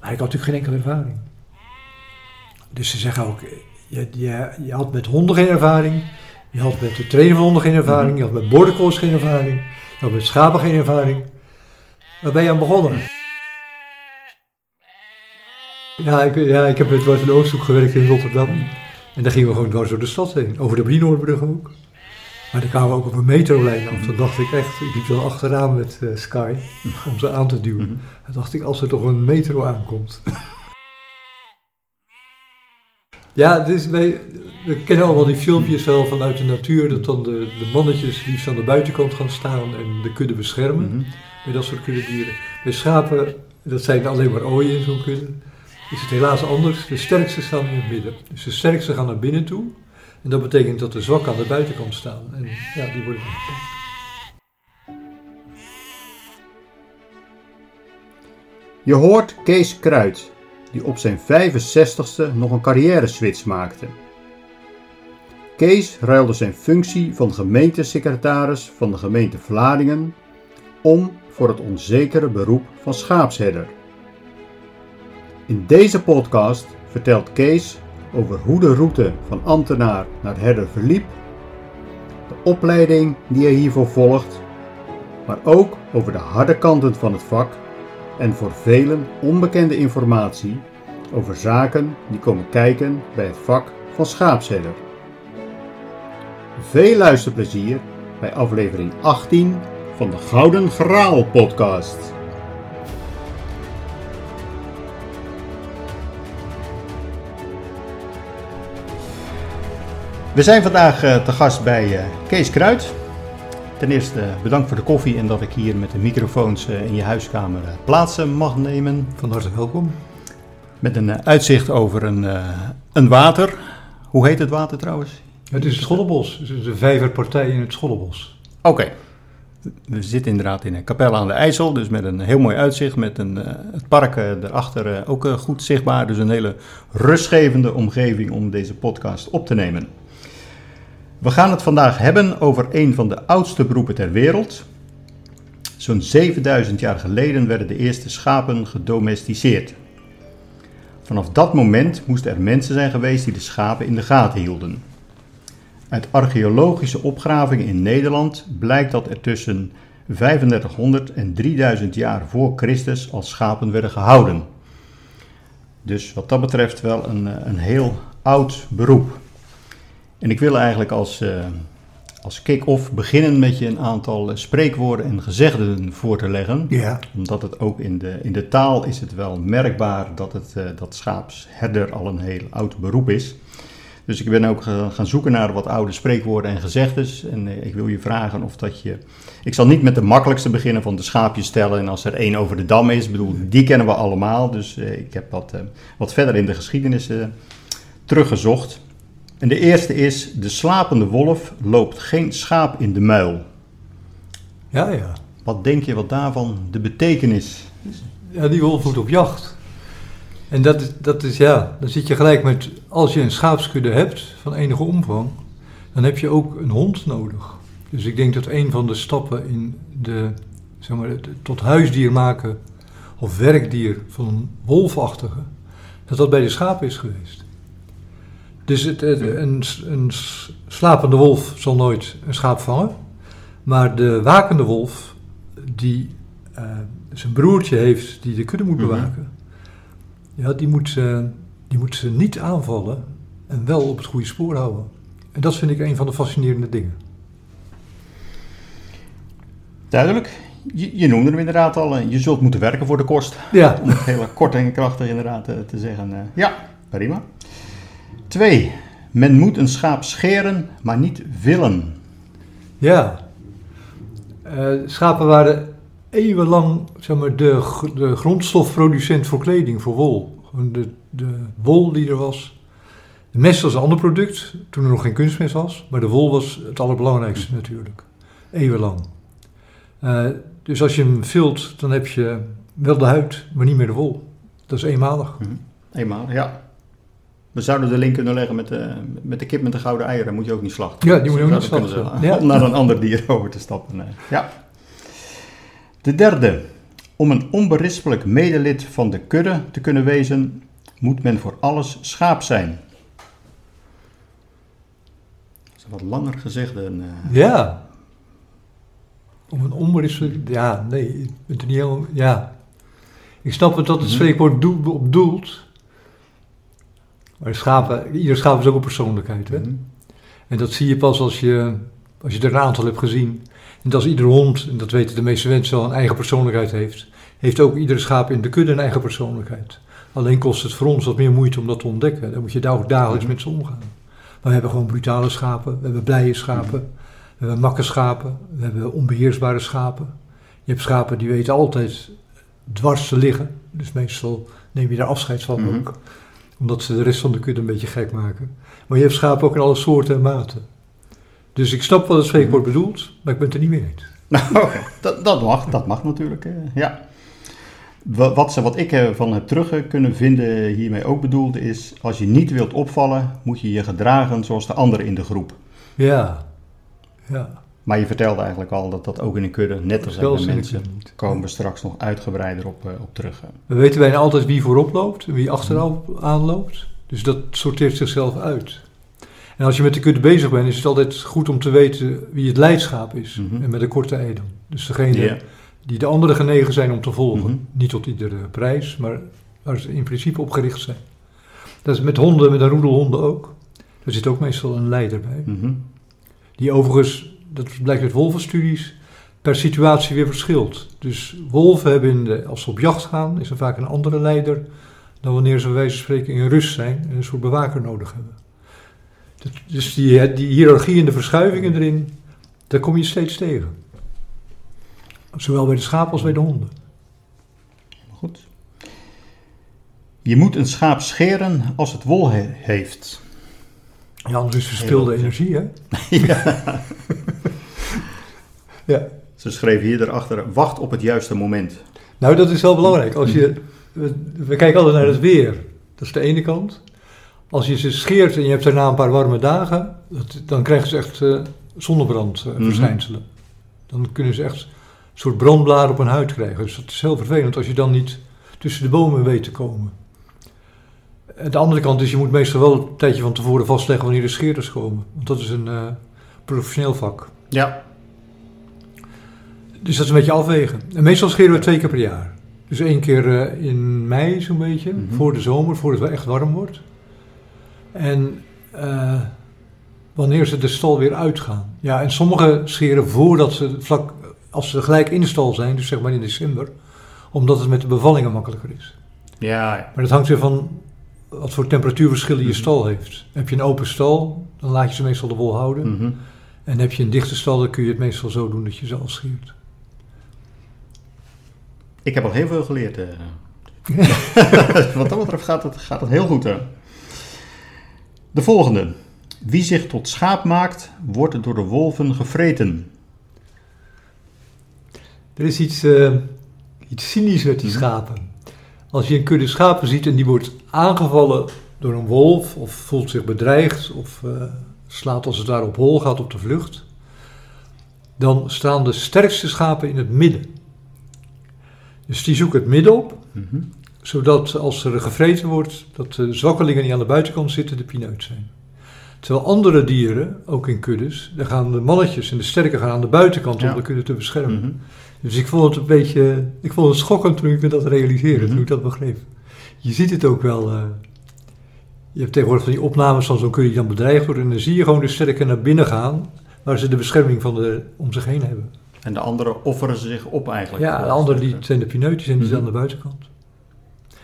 Maar ik had natuurlijk geen enkele ervaring. Dus ze zeggen ook, je, je, je had met honden geen ervaring, je had met de trainer van honden geen ervaring, je had met border collies geen ervaring, je had met schapen geen ervaring. Waar ben je aan begonnen? Ja, ik, ja, ik heb met en Oosthoek gewerkt in Rotterdam. En daar gingen we gewoon dwars door de stad heen. Over de Brienoordbrug ook. Maar dan kwamen we ook op een metrolijn af. Toen dacht ik echt, ik liep dan achteraan met eh, Sky om ze aan te duwen. Mhm. Dan dacht ik, als er toch een metro aankomt. ja, het is bij, we kennen allemaal die filmpjes wel vanuit de natuur. Dat dan de, de mannetjes liefst aan de buitenkant gaan staan en de kudde beschermen. Mhm. Bij dat soort kuddedieren. Bij schapen, dat zijn alleen maar ooien in zo'n kudde, is het helaas anders. De sterkste staan in het midden. Dus de sterkste gaan naar binnen toe. Dat betekent dat de zwakken aan de buitenkant staan. En ja, die worden. Je hoort Kees Kruid, die op zijn 65ste nog een carrière-switch maakte. Kees ruilde zijn functie van gemeentesecretaris van de gemeente Vlaardingen om voor het onzekere beroep van schaapsherder. In deze podcast vertelt Kees over hoe de route van ambtenaar naar herder verliep, de opleiding die hij hiervoor volgt, maar ook over de harde kanten van het vak en voor velen onbekende informatie over zaken die komen kijken bij het vak van schaapsherder. Veel luisterplezier bij aflevering 18 van de Gouden Graal podcast. We zijn vandaag eh, te gast bij eh, Kees Kruid. Ten eerste eh, bedankt voor de koffie en dat ik hier met de microfoons in je huiskamer plaats eh, mag nemen. Van harte welkom. Met een uitzicht over een, een water. Hoe heet het water trouwens? Het is het Schollebos. Het is de vijverpartij in het Schollebos. Oké. We zitten inderdaad in een kapel aan de IJssel, dus met een heel mooi uitzicht. Met een, het park erachter ook goed zichtbaar. Dus een hele rustgevende omgeving om deze podcast op te nemen. We gaan het vandaag hebben over een van de oudste beroepen ter wereld. Zo'n 7000 jaar geleden werden de eerste schapen gedomesticeerd. Vanaf dat moment moesten er mensen zijn geweest die de schapen in de gaten hielden. Uit archeologische opgravingen in Nederland blijkt dat er tussen 3500 en 3000 jaar voor Christus als schapen werden gehouden. Dus wat dat betreft wel een, eh, een heel oud beroep. En ik wil eigenlijk als, eh, als kick-off beginnen met je een aantal eh, spreekwoorden en gezegden voor te leggen Ja. omdat het ook in de, in de taal is het wel merkbaar dat, het, eh, dat schaapsherder al een heel oud beroep is. Dus ik ben ook gaan zoeken naar wat oude spreekwoorden en gezegdes. En ik wil je vragen of dat je... Ik zal niet met de makkelijkste beginnen van de schaapjes stellen. En als er één over de dam is, bedoel, die kennen we allemaal. Dus ik heb wat, wat verder in de geschiedenis teruggezocht. En de eerste is, de slapende wolf loopt geen schaap in de muil. Ja, ja. Wat denk je wat daarvan de betekenis Ja, die wolf moet op jacht. En dat is, dat is, ja, dan zit je gelijk met, als je een schaapskudde hebt van enige omvang, dan heb je ook een hond nodig. Dus ik denk dat een van de stappen in de, zeg maar, tot huisdier maken of werkdier van een wolfachtige, dat dat bij de schapen is geweest. Dus het, het- een, een slapende wolf zal nooit een schaap vangen, maar de wakende wolf, die eh, zijn broertje heeft die de kudde moet Mhm. bewaken, ja, die, moet, ze- die moet ze niet aanvallen en wel op het goede spoor houden. En dat vind ik een van de fascinerende dingen. Duidelijk. Je, je noemde hem inderdaad al. eh, Je zult moeten werken voor de kost. Ja, Om het heel kort en krachtig inderdaad eh, te zeggen. ja, prima. Twee. Men moet een schaap scheren, maar niet willen. ja. Eh, schapen waren eeuwenlang zeg maar, de, de grondstofproducent voor kleding, voor wol. De, de wol die er was. De mest was een ander product, toen er nog geen kunstmest was. Maar de wol was het allerbelangrijkste natuurlijk. Eeuwenlang. Eh, dus als je hem vilt, dan heb je wel de huid, maar niet meer de wol. Dat is eenmalig. Eenmaal, ja. We zouden de link kunnen leggen met de, met de kip met de gouden eieren. Moet je ook niet slachten. Ja, die moet je ook niet Zou kunnen slachten. Ja. Om naar een ander dier over te stappen. eh. Ja. De derde. Om een onberispelijk medelid van de kudde te kunnen wezen, moet men voor alles schaap zijn. Dat is wat langer gezegd dan... eh, Ja. Om een onberispelijk... Ja, nee, er niet helemaal... Ja. Ik snap het dat het Mhm. spreekwoord doel, op doelt. Maar schapen, ieder schaap is ook een persoonlijkheid, hè? mhm. En dat zie je pas als je, als je er een aantal hebt gezien. En als iedere hond, en dat weten de meeste mensen wel, een eigen persoonlijkheid heeft, heeft ook iedere schaap in de kudde een eigen persoonlijkheid. Alleen kost het voor ons wat meer moeite om dat te ontdekken. Dan moet je daar ook dagelijks met ze omgaan. Maar we hebben gewoon brutale schapen, we hebben blije schapen, we hebben makke schapen, we hebben onbeheersbare schapen. Je hebt schapen die weten altijd dwars te liggen. Dus meestal neem je daar afscheid van Mhm. ook. Omdat ze de rest van de kudde een beetje gek maken. Maar je hebt schapen ook in alle soorten en maten. Dus ik snap wat het spreekwoord bedoelt, maar ik ben het er niet mee eens. Nou, dat, dat mag, dat mag natuurlijk, eh, ja. Wa- Wat, ze- wat ik ervan heb terug eh, kunnen vinden hiermee ook bedoeld is, als je niet wilt opvallen, moet je je gedragen zoals de anderen in de groep. Ja, ja. Maar je vertelde eigenlijk al dat dat ook in een kudde net in de mensen. Komen we straks nog uitgebreider op, eh, op terug. eh. We weten bijna altijd wie voorop loopt en wie achterop aanloopt. Dus dat sorteert zichzelf uit. En als je met de kudde bezig bent, is het altijd goed om te weten wie het leidschaap is. Mhm. En met een korte ei dan. Dus degene die de anderen genegen zijn om te volgen. Mhm. Niet tot iedere prijs, maar waar ze in principe op gericht zijn. Dat is met honden, met een roedel honden ook. Er zit ook meestal een leider bij. Mhm. Die overigens, dat blijkt uit wolvenstudies, per situatie weer verschilt. Dus wolven hebben, in de, als ze op jacht gaan, is er vaak een andere leider dan wanneer ze bij wijze van spreken in rust zijn en een soort bewaker nodig hebben. Dat- Dus die, die hiërarchie en de verschuivingen erin, daar kom je steeds tegen. Zowel bij de schapen als bij de honden. Goed. Je moet een schaap scheren als het wol he- heeft. Ja, anders is verspilde energie, hè? ja. Ja. Ze schreven hier erachter, wacht op het juiste moment. Nou, dat is wel belangrijk. Als je, we, we kijken altijd naar het weer. Dat is de ene kant. Als je ze scheert en je hebt daarna een paar warme dagen, dat, dan krijgen ze echt eh zonnebrandverschijnselen. Dan kunnen ze echt een soort brandbladen op hun huid krijgen. Dus dat is heel vervelend als je dan niet tussen de bomen weet te komen. En de andere kant is, je moet meestal wel een tijdje van tevoren vastleggen wanneer de scheerders komen. Want dat is een eh, professioneel vak. Ja. Dus dat is een beetje afwegen. En meestal scheren we twee keer per jaar. Dus één keer eh, in mei zo'n beetje, Mhm. voor de zomer, voordat het echt warm wordt. En eh, wanneer ze de stal weer uitgaan. Ja, en sommigen scheren voordat ze vlak, als ze gelijk in de stal zijn, dus zeg maar in december. Omdat het met de bevallingen makkelijker is. Ja, ja. Maar dat hangt weer van wat voor temperatuurverschillen je Mhm. stal heeft. Heb je een open stal, dan laat je ze meestal de wol houden. Mhm. En heb je een dichte stal, dan kun je het meestal zo doen dat je ze al scheert. Ik heb al heel veel geleerd. eh. Wat dat betreft gaat het, gaat het heel goed. Hè? De volgende. Wie zich tot schaap maakt, wordt door de wolven gevreten. Er is iets, eh, iets cynisch met die Mhm. schapen. Als je een kudde schapen ziet en die wordt aangevallen door een wolf, of voelt zich bedreigd, of eh, slaat als het ware op hol, gaat op de vlucht, dan staan de sterkste schapen in het midden. Dus die zoeken het midden op, Mhm. zodat als er gevreten wordt, dat de zwakkelingen die aan de buitenkant zitten de pineut zijn. Terwijl andere dieren, ook in kuddes, daar gaan de mannetjes en de sterke gaan aan de buitenkant Ja. om de kudde te beschermen. Mhm. Dus ik vond het een beetje, ik vond het schokkend toen ik me dat realiseerde, Mhm. toen ik dat begreep. Je ziet het ook wel, eh, je hebt tegenwoordig van die opnames van zo'n kudde die dan bedreigd wordt en dan zie je gewoon de sterke naar binnen gaan, waar ze de bescherming van de, om zich heen hebben. En de anderen offeren ze zich op eigenlijk. Ja, de anderen die zijn de pineutjes en die zijn Mhm. aan de buitenkant.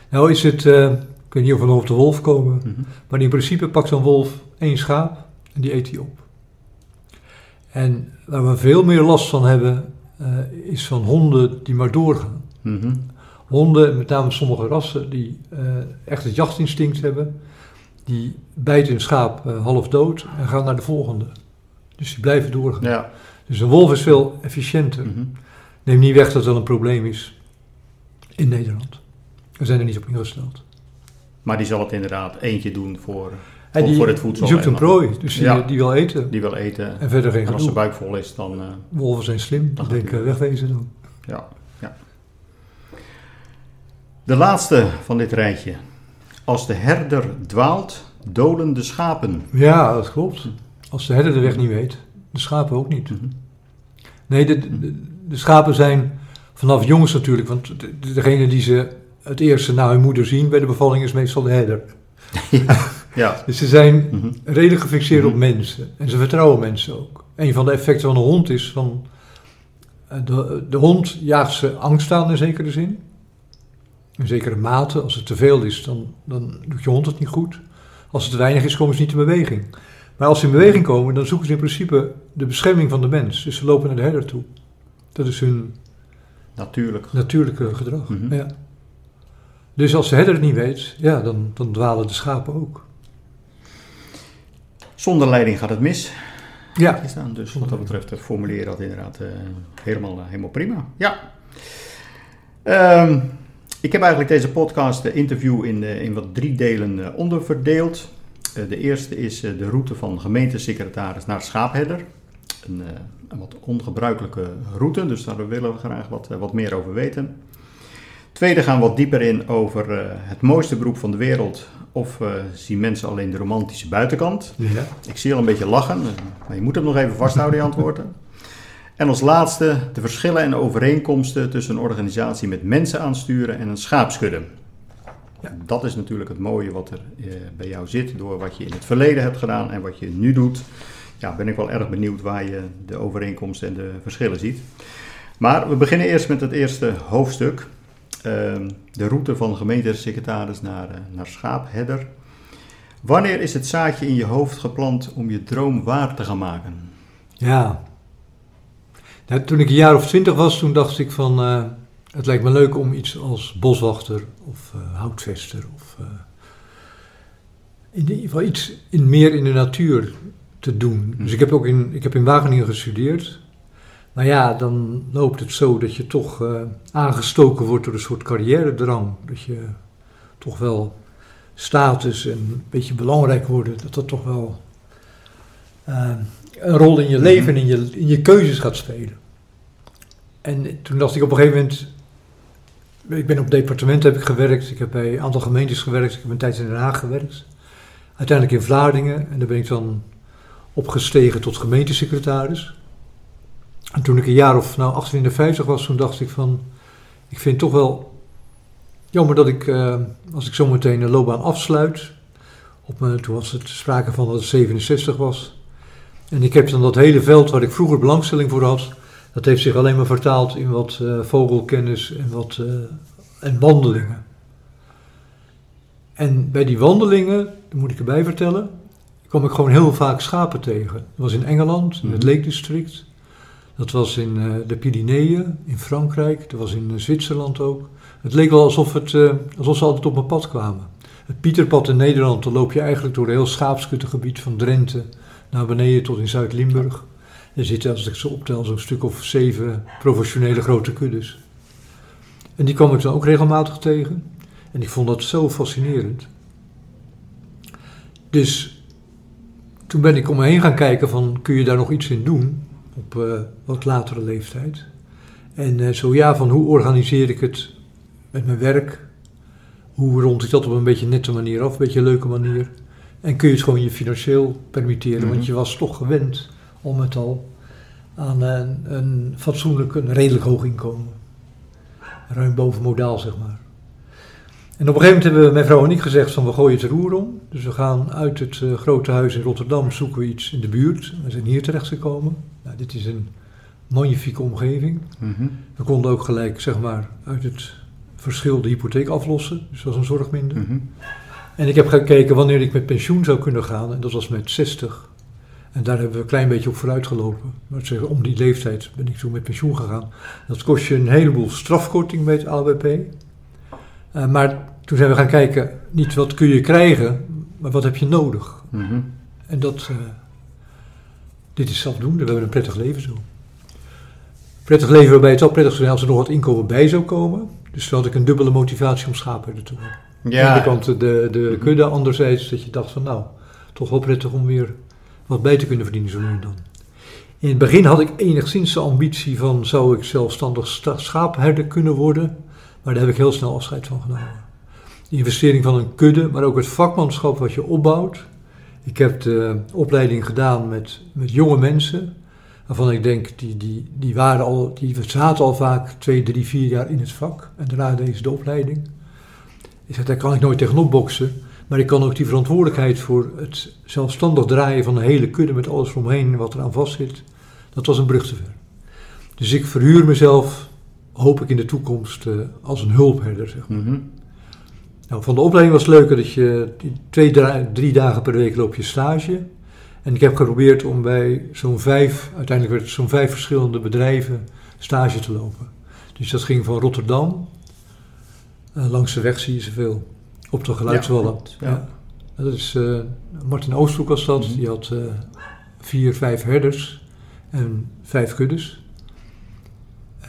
Nou is het, eh, ik weet niet of we op de wolf komen, Mhm. maar in principe pakt zo'n wolf één schaap en die eet hij op. En waar we veel meer last van hebben, eh, is van honden die maar doorgaan. Mhm. Honden, met name sommige rassen, die eh, echt het jachtinstinct hebben, die bijten een schaap half dood en gaan naar de volgende. Dus die blijven doorgaan. Ja. Dus een wolf is veel efficiënter. Mhm. Neem niet weg dat dat een probleem is in Nederland. We zijn er niet op ingesteld. Maar die zal het inderdaad eentje doen voor, voor, die, voor het voedsel. die zoekt en een prooi, dus die, Ja. die wil eten. Die wil eten. En verder geen En als zijn buik vol is, dan... eh, Wolven zijn slim, Dan die denken hij- wegwezen dan. ja, ja. De laatste van dit rijtje. Als de herder dwaalt, dolen de schapen. Ja, dat klopt. Als de herder de weg niet weet, de schapen ook niet. Mhm. Nee, de, de, de schapen zijn vanaf jongens natuurlijk, want de- degene die ze het eerste na hun moeder zien bij de bevalling is meestal de herder. Ja. Dus ze zijn Mhm. redelijk gefixeerd op Mhm. mensen en ze vertrouwen mensen ook. Een van de effecten van een hond is van, eh, de, de hond jaagt ze angst aan in zekere zin. In zekere mate, als het te veel is, dan, dan doet je hond het niet goed. Als het te weinig is, komen ze niet in beweging. Maar als ze in beweging komen, dan zoeken ze in principe de bescherming van de mens. Dus ze lopen naar de herder toe. Dat is hun Natuurlijk. natuurlijke gedrag. Mhm. ja. Dus als de herder het niet weet, ja, dan, dan dwalen de schapen ook. Zonder leiding gaat het mis. Ja, Is dan. Dus wat dat betreft, het formuleren dat inderdaad eh, helemaal, eh, helemaal prima. Ja. Ehm, ik heb eigenlijk deze podcast, de interview, in, eh, in wat drie delen eh, onderverdeeld. Eh, de eerste is eh, de route van gemeentesecretaris naar schaapherder. Een, eh, een wat ongebruikelijke route, dus daar willen we graag wat, wat meer over weten. Tweede gaan we wat dieper in over het mooiste beroep van de wereld. Of zien mensen alleen de romantische buitenkant? ja. Ik zie al een beetje lachen, maar je moet hem nog even vasthouden, die antwoorden. En als laatste de verschillen en overeenkomsten tussen een organisatie met mensen aansturen en een schaapskudde. Ja. Dat is natuurlijk het mooie wat er eh, bij jou zit, door wat je in het verleden hebt gedaan en wat je nu doet. Ja, ben ik wel erg benieuwd waar je de overeenkomsten en de verschillen ziet. Maar we beginnen eerst met het eerste hoofdstuk. Ehm, de route van gemeentesecretaris naar, eh, naar schaapherder. Wanneer is het zaadje in je hoofd geplant om je droom waar te gaan maken? Ja. Nou, toen ik een jaar of twintig was, toen dacht ik van... eh, het lijkt me leuk om iets als boswachter of eh, houtvester... of eh, in ieder geval iets in, meer in de natuur te doen. Dus ik heb ook in, ik heb in Wageningen gestudeerd. Maar ja, dan loopt het zo dat je toch eh, aangestoken wordt door een soort carrière-drang. Dat je toch wel status en een beetje belangrijk worden... dat dat toch wel... een rol in je leven en in je, in je keuzes gaat spelen. En toen dacht ik op een gegeven moment. Ik ben op departementen heb ik gewerkt, ik heb bij een aantal gemeentes gewerkt, ik heb een tijd in Den Haag gewerkt. Uiteindelijk in Vlaardingen. En daar ben ik dan opgestegen tot gemeentesecretaris. En toen ik een jaar of nou 58 was, toen dacht ik van, ik vind toch wel jammer dat ik, eh, als ik zometeen een loopbaan afsluit, op toen was het sprake van dat het 67 was, en ik heb dan dat hele veld waar ik vroeger belangstelling voor had, dat heeft zich alleen maar vertaald in wat eh, vogelkennis en wat eh, en wandelingen. En bij die wandelingen, dat moet ik erbij vertellen, kwam ik gewoon heel vaak schapen tegen. Dat was in Engeland, in het Mhm. Lake District. Dat was in eh, de Pyreneeën, in Frankrijk. Dat was in Zwitserland ook. Het leek wel alsof, het, alsof ze altijd op mijn pad kwamen. Het Pieterpad in Nederland, dan loop je eigenlijk door een heel schaapskuttegebied van Drenthe naar beneden tot in Zuid-Limburg. Er zitten, als ik ze optel, zo'n stuk of zeven professionele grote kuddes. En die kwam ik dan ook regelmatig tegen. En ik vond dat zo fascinerend. Dus toen ben ik om me heen gaan kijken van, kun je daar nog iets in doen? Op eh, wat latere leeftijd. En eh, zo ja, van hoe organiseer ik het met mijn werk? Hoe rond ik dat op een beetje nette manier af, een beetje leuke manier? En kun je het gewoon je financieel permitteren, Mhm. want je was toch gewend om het al aan een, een fatsoenlijk, een redelijk hoog inkomen. Ruim boven modaal, zeg maar. En op een gegeven moment hebben mijn vrouw en ik gezegd van we gooien het roer om. Dus we gaan uit het eh, grote huis in Rotterdam, zoeken we iets in de buurt. We zijn hier terechtgekomen. Nou, dit is een magnifieke omgeving. Mhm. We konden ook gelijk, zeg maar, uit het verschil de hypotheek aflossen. Dus dat was een zorg minder. Mhm. En ik heb gekeken wanneer ik met pensioen zou kunnen gaan. En dat was met 60. En daar hebben we een klein beetje op vooruit gelopen. Maar om die leeftijd ben ik toen met pensioen gegaan. Dat kost je een heleboel strafkorting bij het ABP. Eh, maar toen zijn we gaan kijken, niet wat kun je krijgen, maar wat heb je nodig. Mhm. En dat, eh, dit is zelfdoende. We hebben een prettig leven zo. Prettig leven waarbij het ook prettig zou zijn als er nog wat inkomen bij zou komen. Dus toen had ik een dubbele motivatie om schaapherder te worden. Aan de ene kant de, de kudde, anderzijds dat je dacht van nou, toch wel prettig om weer wat bij te kunnen verdienen zo nu dan. In het begin had ik enigszins de ambitie van zou ik zelfstandig sta- schaapherder kunnen worden. Maar daar heb ik heel snel afscheid van genomen. De investering van een kudde, maar ook het vakmanschap wat je opbouwt. Ik heb de opleiding gedaan met, met jonge mensen, waarvan ik denk, die, die, die, waren al, die zaten al vaak twee, drie, vier jaar in het vak. En daarna deze de opleiding. Ik zeg, daar kan ik nooit tegenop boksen. Maar ik kan ook die verantwoordelijkheid voor het zelfstandig draaien van een hele kudde met alles eromheen wat eraan vastzit, dat was een brug te ver. Dus ik verhuur mezelf, hoop ik in de toekomst, uh, als een hulpherder. Zeg maar. Mhm. nou, van de opleiding was het leuker dat je twee, drie dagen per week loop je stage. En ik heb geprobeerd om bij zo'n vijf, uiteindelijk werd het zo'n vijf verschillende bedrijven stage te lopen. Dus dat ging van Rotterdam, uh, langs de weg zie je zoveel, op de geluidswallen. Ja, ja. Dat is, uh, Martin Oosthoek was dat, die had uh, vier, vijf herders en vijf kuddes. Uh,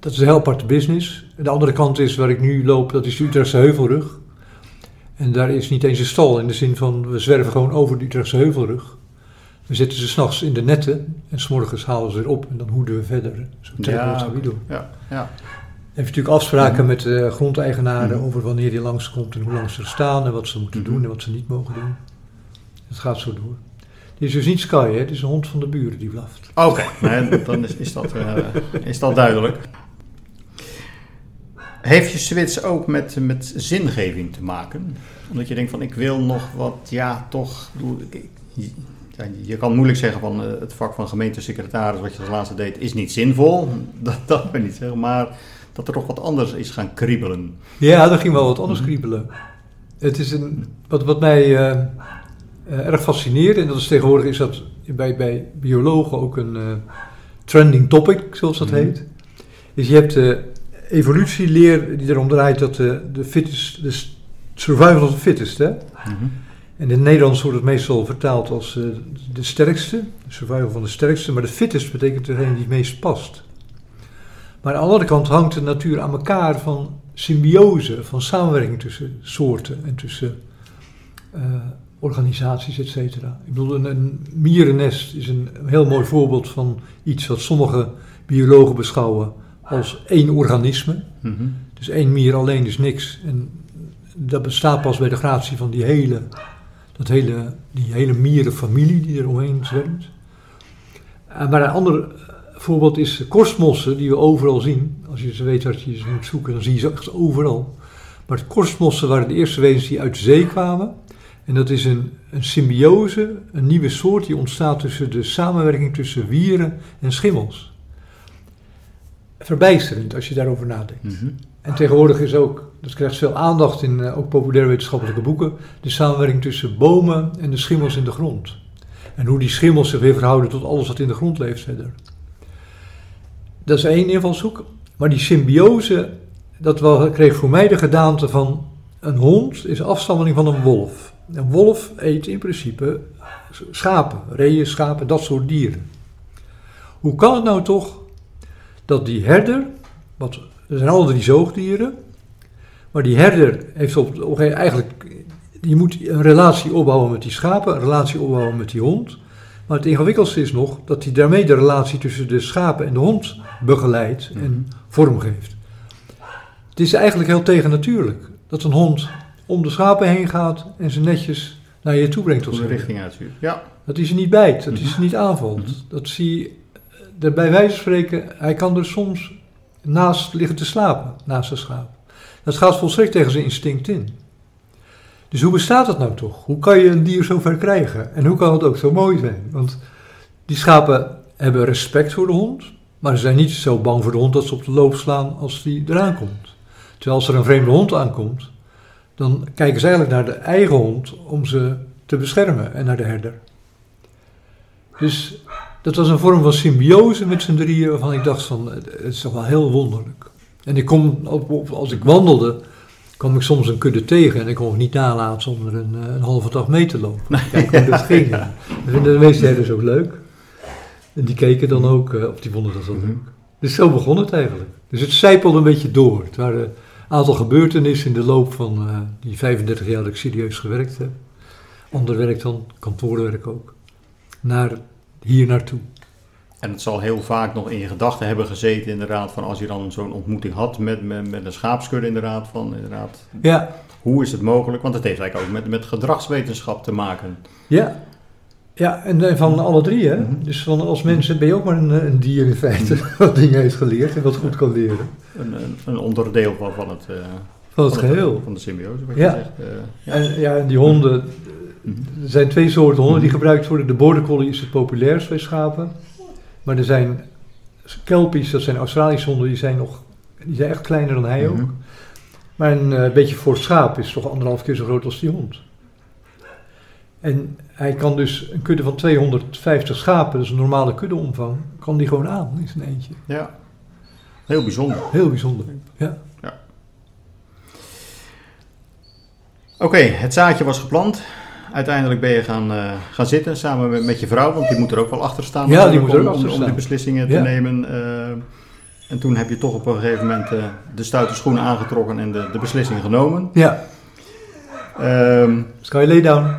dat is een heel aparte business. De andere kant is waar ik nu loop, dat is de Utrechtse Heuvelrug. En daar is niet eens een stal in de zin van we zwerven gewoon over de Utrechtse Heuvelrug. We zetten ze s'nachts in de netten en s'morgens halen ze weer op en dan hoeden we verder. Zo Ja, we doen. ja, ja. Je natuurlijk afspraken met de grondeigenaren over wanneer die langskomt en hoe lang ze er staan en wat ze moeten doen en wat ze niet mogen doen. Het gaat zo door. Het is dus niet Sky, hè? het is een hond van de buren die blaft. Oké, nee, dan is, is, dat, uh, is dat duidelijk. Heeft je switch ook met, met zingeving te maken? Omdat je denkt van ik wil nog wat, ja toch, ja, je kan moeilijk zeggen van uh, het vak van gemeentesecretaris wat je als laatste deed is niet zinvol. Dat, dat ben niet zeggen, maar dat er toch wat anders is gaan kriebelen. Ja, er ging wel wat anders kriebelen. Het is een, wat, wat mij uh, uh, erg fascineert, en dat is tegenwoordig is dat bij, bij biologen ook een uh, trending topic, zoals dat heet. Is je hebt de evolutieleer die erom draait dat de, de fittest, de survival of the fittest, hè? Mm -hmm. En in het Nederlands wordt het meestal vertaald als de sterkste, de survival van de sterkste, maar de fittest betekent degene die het meest past. Maar aan de andere kant hangt de natuur aan elkaar van symbiose, van samenwerking tussen soorten en tussen uh, organisaties, et cetera. Ik bedoel, een, een, mierennest is een heel mooi voorbeeld van iets wat sommige biologen beschouwen als één organisme. Mm -hmm. Dus één mier alleen is niks. En dat bestaat pas bij de gratie van die hele, dat hele, die hele mierenfamilie die er omheen zwermt. Maar een ander voorbeeld is korstmossen, die we overal zien. Als je ze weet dat je ze moet zoeken, dan zie je ze echt overal. Maar de korstmossen waren de eerste wezens die uit de zee kwamen. En dat is een, een symbiose, een nieuwe soort die ontstaat tussen de samenwerking tussen wieren en schimmels. Verbijsterend als je daarover nadenkt. Mm -hmm. En tegenwoordig is ook, dat krijgt veel aandacht in uh, ook populaire wetenschappelijke boeken, de samenwerking tussen bomen en de schimmels in de grond. En hoe die schimmels zich weer verhouden tot alles wat in de grond leeft verder. Dat is één invalshoek. Maar die symbiose, dat wel, kreeg voor mij de gedaante van een hond is afstammeling van een wolf. Een wolf eet in principe schapen, reeën, schapen, dat soort dieren. Hoe kan het nou toch dat die herder, wat, er zijn alle drie zoogdieren, maar die herder heeft op, eigenlijk, je moet een relatie opbouwen met die schapen, een relatie opbouwen met die hond. Maar het ingewikkeldste is nog dat hij daarmee de relatie tussen de schapen en de hond begeleidt en vormgeeft. Het is eigenlijk heel tegennatuurlijk dat een hond om de schapen heen gaat en ze netjes naar je toe brengt. Tot de richting uitstuurt. Ja. Dat hij ze niet bijt, dat hij Mhm. ze niet aanvalt. Mhm. Dat zie je, bij wijze van spreken, hij kan er soms naast liggen te slapen, naast zijn schaap. Dat gaat volstrekt tegen zijn instinct in. Dus hoe bestaat dat nou toch? Hoe kan je een dier zo ver krijgen? En hoe kan het ook zo mooi zijn? Want die schapen hebben respect voor de hond, maar ze zijn niet zo bang voor de hond dat ze op de loop slaan als die eraan komt. Terwijl als er een vreemde hond aankomt, dan kijken ze eigenlijk naar de eigen hond om ze te beschermen en naar de herder. Dus dat was een vorm van symbiose met z'n drieën waarvan ik dacht van, het is toch wel heel wonderlijk. En ik kom, als ik wandelde, kwam ik soms een kudde tegen en ik kon het niet nalaten om er een, eh, een halve dag mee te lopen. Kijk hoe dat ging. Dat vinden de meeste herders ook leuk. En die keken dan ook, eh, of die vonden dat wel leuk. Dus zo begon het eigenlijk. Dus het zijpelde een beetje door. Het waren een aantal gebeurtenissen in de loop van eh, die 35 jaar dat ik serieus gewerkt heb. Ander werk dan, kantoorwerk ook. Naar hier naartoe. En het zal heel vaak nog in je gedachten hebben gezeten, inderdaad, van als je dan zo'n ontmoeting had met, met, met een schaapskudde, inderdaad, van inderdaad, Ja, hoe is het mogelijk? Want het heeft eigenlijk ook met, met gedragswetenschap te maken. ja. Ja, en eh, van alle drie, hè. Mhm. Dus van als mensen ben je ook maar een, eh, een dier in feite, wat dingen heeft geleerd en wat goed kan leren. Een, een, een onderdeel van, van het, eh, Van het van geheel. van de symbiose, wat Ja. je zegt. ja. En, ja, en die honden, Mhm. er zijn twee soorten honden die Mhm. gebruikt worden. De border collie is het populairst bij schapen. Maar er zijn kelpies, dat zijn Australische honden, die zijn nog, die zijn echt kleiner dan hij ook. Mhm. Maar een eh, beetje voor schaap is toch anderhalf keer zo groot als die hond. En hij kan dus een kudde van 250 schapen, dat is een normale kuddeomvang, kan die gewoon aan in zijn eentje. ja, heel bijzonder. Heel bijzonder. Ja. Oké, het zaadje was geplant. Uiteindelijk ben je gaan, eh, gaan zitten samen met, met je vrouw, want die moet er ook wel achter staan. Ja, die moet er om, ook achter om, om die beslissingen te Ja. nemen. eh, en toen heb je toch op een gegeven moment eh, de stoute schoenen aangetrokken en de, de beslissing genomen. Ja. Ehm, Sky lay down.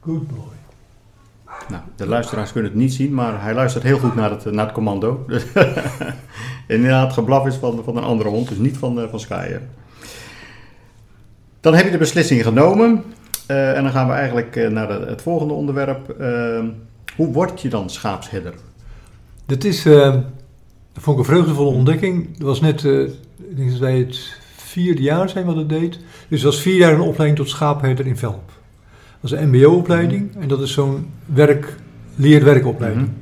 Good boy. nou, de luisteraars kunnen het niet zien, maar hij luistert heel goed naar het, naar het commando. Dus Inderdaad, geblaf is van, van een andere hond, dus niet van, eh, van Sky. Dan heb je de beslissing genomen. eh, en dan gaan we eigenlijk eh, naar de- het volgende onderwerp. Ehm, hoe word je dan schaapsherder? Dat is, eh, dat vond ik een vreugdevolle ontdekking. Dat was net, eh, ik denk dat wij het vierde jaar zijn wat het deed. Dus dat was vier jaar een opleiding tot schaapherder in Velp. Dat was een mbo-opleiding en dat is zo'n werk, leerwerkopleiding. Mhm.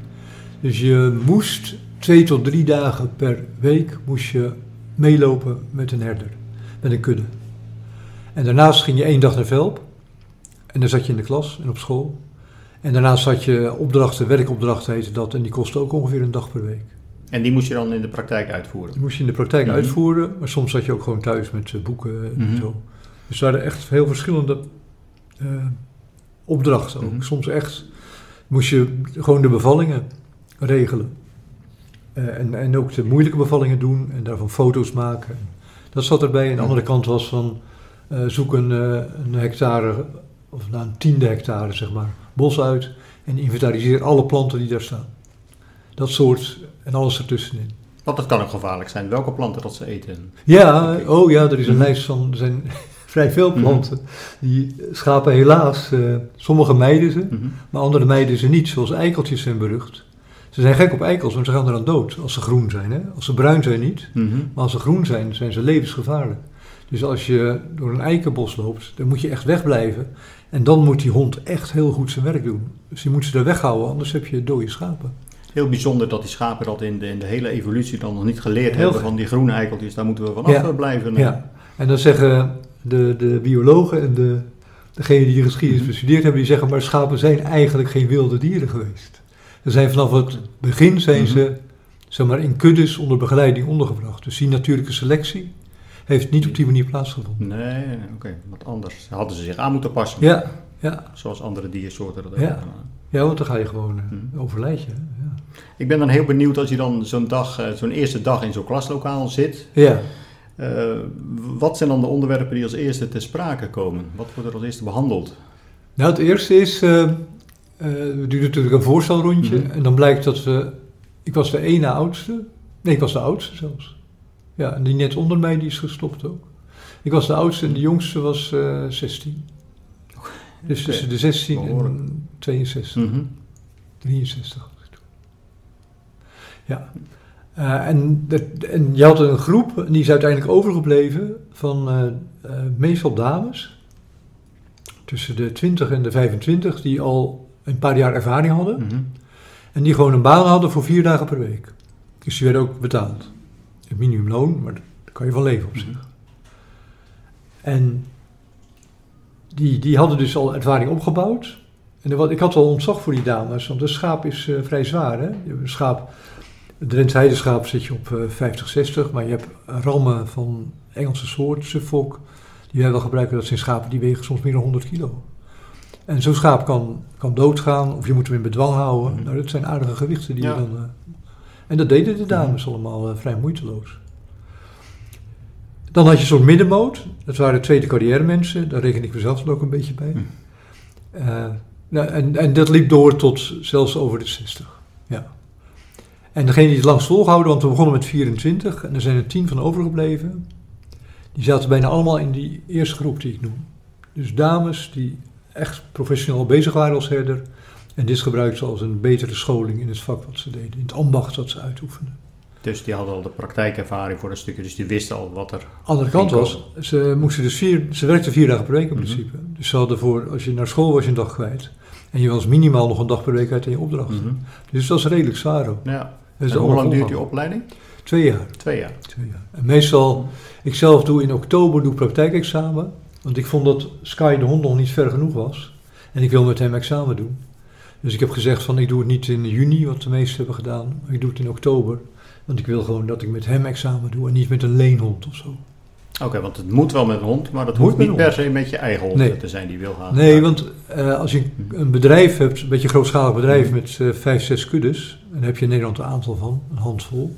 Dus je moest twee tot drie dagen per week moest je meelopen met een herder, met een kudde. En daarnaast ging je één dag naar Velp. En dan zat je in de klas en op school. En daarnaast had je opdrachten, werkopdrachten heette dat. En die kostte ook ongeveer een dag per week. En die moest je dan in de praktijk uitvoeren. Die moest je in de praktijk Mhm. uitvoeren. Maar soms zat je ook gewoon thuis met eh, boeken en Mhm. zo. Dus er waren echt heel verschillende eh, opdrachten ook. Mhm. Soms echt moest je gewoon de bevallingen regelen. Eh, en, en ook de moeilijke bevallingen doen en daarvan foto's maken. Dat zat erbij. En de andere kant was van zoek een, eh, een hectare, of nou een tiende hectare zeg maar, bos uit. En inventariseer alle planten die daar staan. Dat soort en alles ertussenin. Want dat kan ook gevaarlijk zijn. Welke planten dat ze eten. Ja, oh ja, er is een Mhm. lijst van, er zijn vrij veel planten. Die schapen helaas, eh, sommige mijden ze, Mhm. maar andere mijden ze niet. Zoals eikeltjes zijn berucht. Ze zijn gek op eikels, want ze gaan eraan dood als ze groen zijn. Hè? Als ze bruin zijn niet, Mhm. maar als ze groen zijn, zijn ze levensgevaarlijk. Dus als je door een eikenbos loopt, dan moet je echt wegblijven. En dan moet die hond echt heel goed zijn werk doen. Dus je moet ze er weghouden, anders heb je dode schapen. Heel bijzonder dat die schapen dat in de, in de hele evolutie dan nog niet geleerd Heel hebben. Van die groene eikeltjes, daar moeten we vanaf Ja. eh, blijven. Ja, en dan zeggen de, de biologen en de, degenen die de geschiedenis Mhm. bestudeerd hebben, die zeggen, maar schapen zijn eigenlijk geen wilde dieren geweest. Ze zijn vanaf het begin zijn Mhm. ze zeg maar, in kuddes onder begeleiding ondergebracht. Dus die natuurlijke selectie heeft niet op die manier plaatsgevonden. Nee, oké, wat anders. Hadden ze zich aan moeten passen. Ja, ja, Zoals andere diersoorten dat Ja. ook gedaan. ja want dan ga je gewoon overlijd je. hè. Ja. Ik ben dan heel benieuwd als je dan zo'n dag, eh, zo'n eerste dag in zo'n klaslokaal zit. ja. eh, wat zijn dan de onderwerpen die als eerste ter sprake komen? Wat wordt er als eerste behandeld? Nou, het eerste is, we doen natuurlijk een voorstelrondje. Mhm. En dan blijkt dat we, ik was de ene oudste. Nee, ik was de oudste zelfs. Ja, en die net onder mij, die is gestopt ook. Ik was de oudste en de jongste was eh 16. Dus tussen de 16 behoorlijk. en 62, Mhm. 63 was ik toen. Ja. Eh, en, dat- en je had een groep, en die is uiteindelijk overgebleven, van eh, meestal dames. Tussen de 20 en de 25, die al een paar jaar ervaring hadden. Mhm. En die gewoon een baan hadden voor vier dagen per week. Dus die werden ook betaald. Het minimumloon, maar daar kan je van leven op zich. Mhm. En die, die hadden dus al ervaring opgebouwd. En ik had wel ontzag voor die dames, want een schaap is eh, vrij zwaar. Hè? Je hebt een schaap, Drentse heidenschaap zit je op eh 50, 60, maar je hebt rammen van Engelse soort, Suffolk, die wij wel gebruiken. Dat zijn schapen die wegen soms meer dan 100 kilo. En zo'n schaap kan, kan doodgaan of je moet hem in bedwang houden. Mhm. Nou, dat zijn aardige gewichten die Ja. je dan... eh, en dat deden de dames allemaal eh, vrij moeiteloos. Dan had je zo'n middenmoot. Dat waren tweede carrière mensen. Daar reken ik mezelf ook een beetje bij. Hm. Eh, Nou, en, en dat liep door tot zelfs over de 60. Ja. En degene die het langst volgehouden, want we begonnen met 24 en er zijn er 10 van overgebleven. Die zaten bijna allemaal in die eerste groep die ik noem. Dus dames die echt professioneel bezig waren als herder. En dit gebruikten ze als een betere scholing in het vak wat ze deden, in het ambacht dat ze uitoefenden. Dus die hadden al de praktijkervaring voor een stukje, dus die wisten al wat er. Andere kant was, ze, moesten dus vier, ze werkten vier dagen per week in Mhm. principe. Dus ze hadden voor, als je naar school was, je een dag kwijt. En je was minimaal nog een dag per week uit in je opdrachten. Mhm. Dus dat was redelijk zwaar ook. Ja. En hoe lang duurt die opleiding? Twee jaar. Twee jaar. Twee jaar. En meestal, ik zelf doe in oktober doe praktijkexamen. Want ik vond dat Sky de hond nog niet ver genoeg was. En ik wil met hem examen doen. Dus ik heb gezegd van ik doe het niet in juni, wat de meesten hebben gedaan. Maar ik doe het in oktober. Want ik wil gewoon dat ik met hem examen doe en niet met een leenhond of zo. Oké, want het moet wel met een hond, maar dat Moet hoeft niet per se met je eigen hond Nee. te zijn die wil gaan. Nee, want eh, als je een bedrijf hebt, een beetje een grootschalig bedrijf met eh, vijf, zes kuddes, en daar heb je in Nederland een aantal van, een handvol.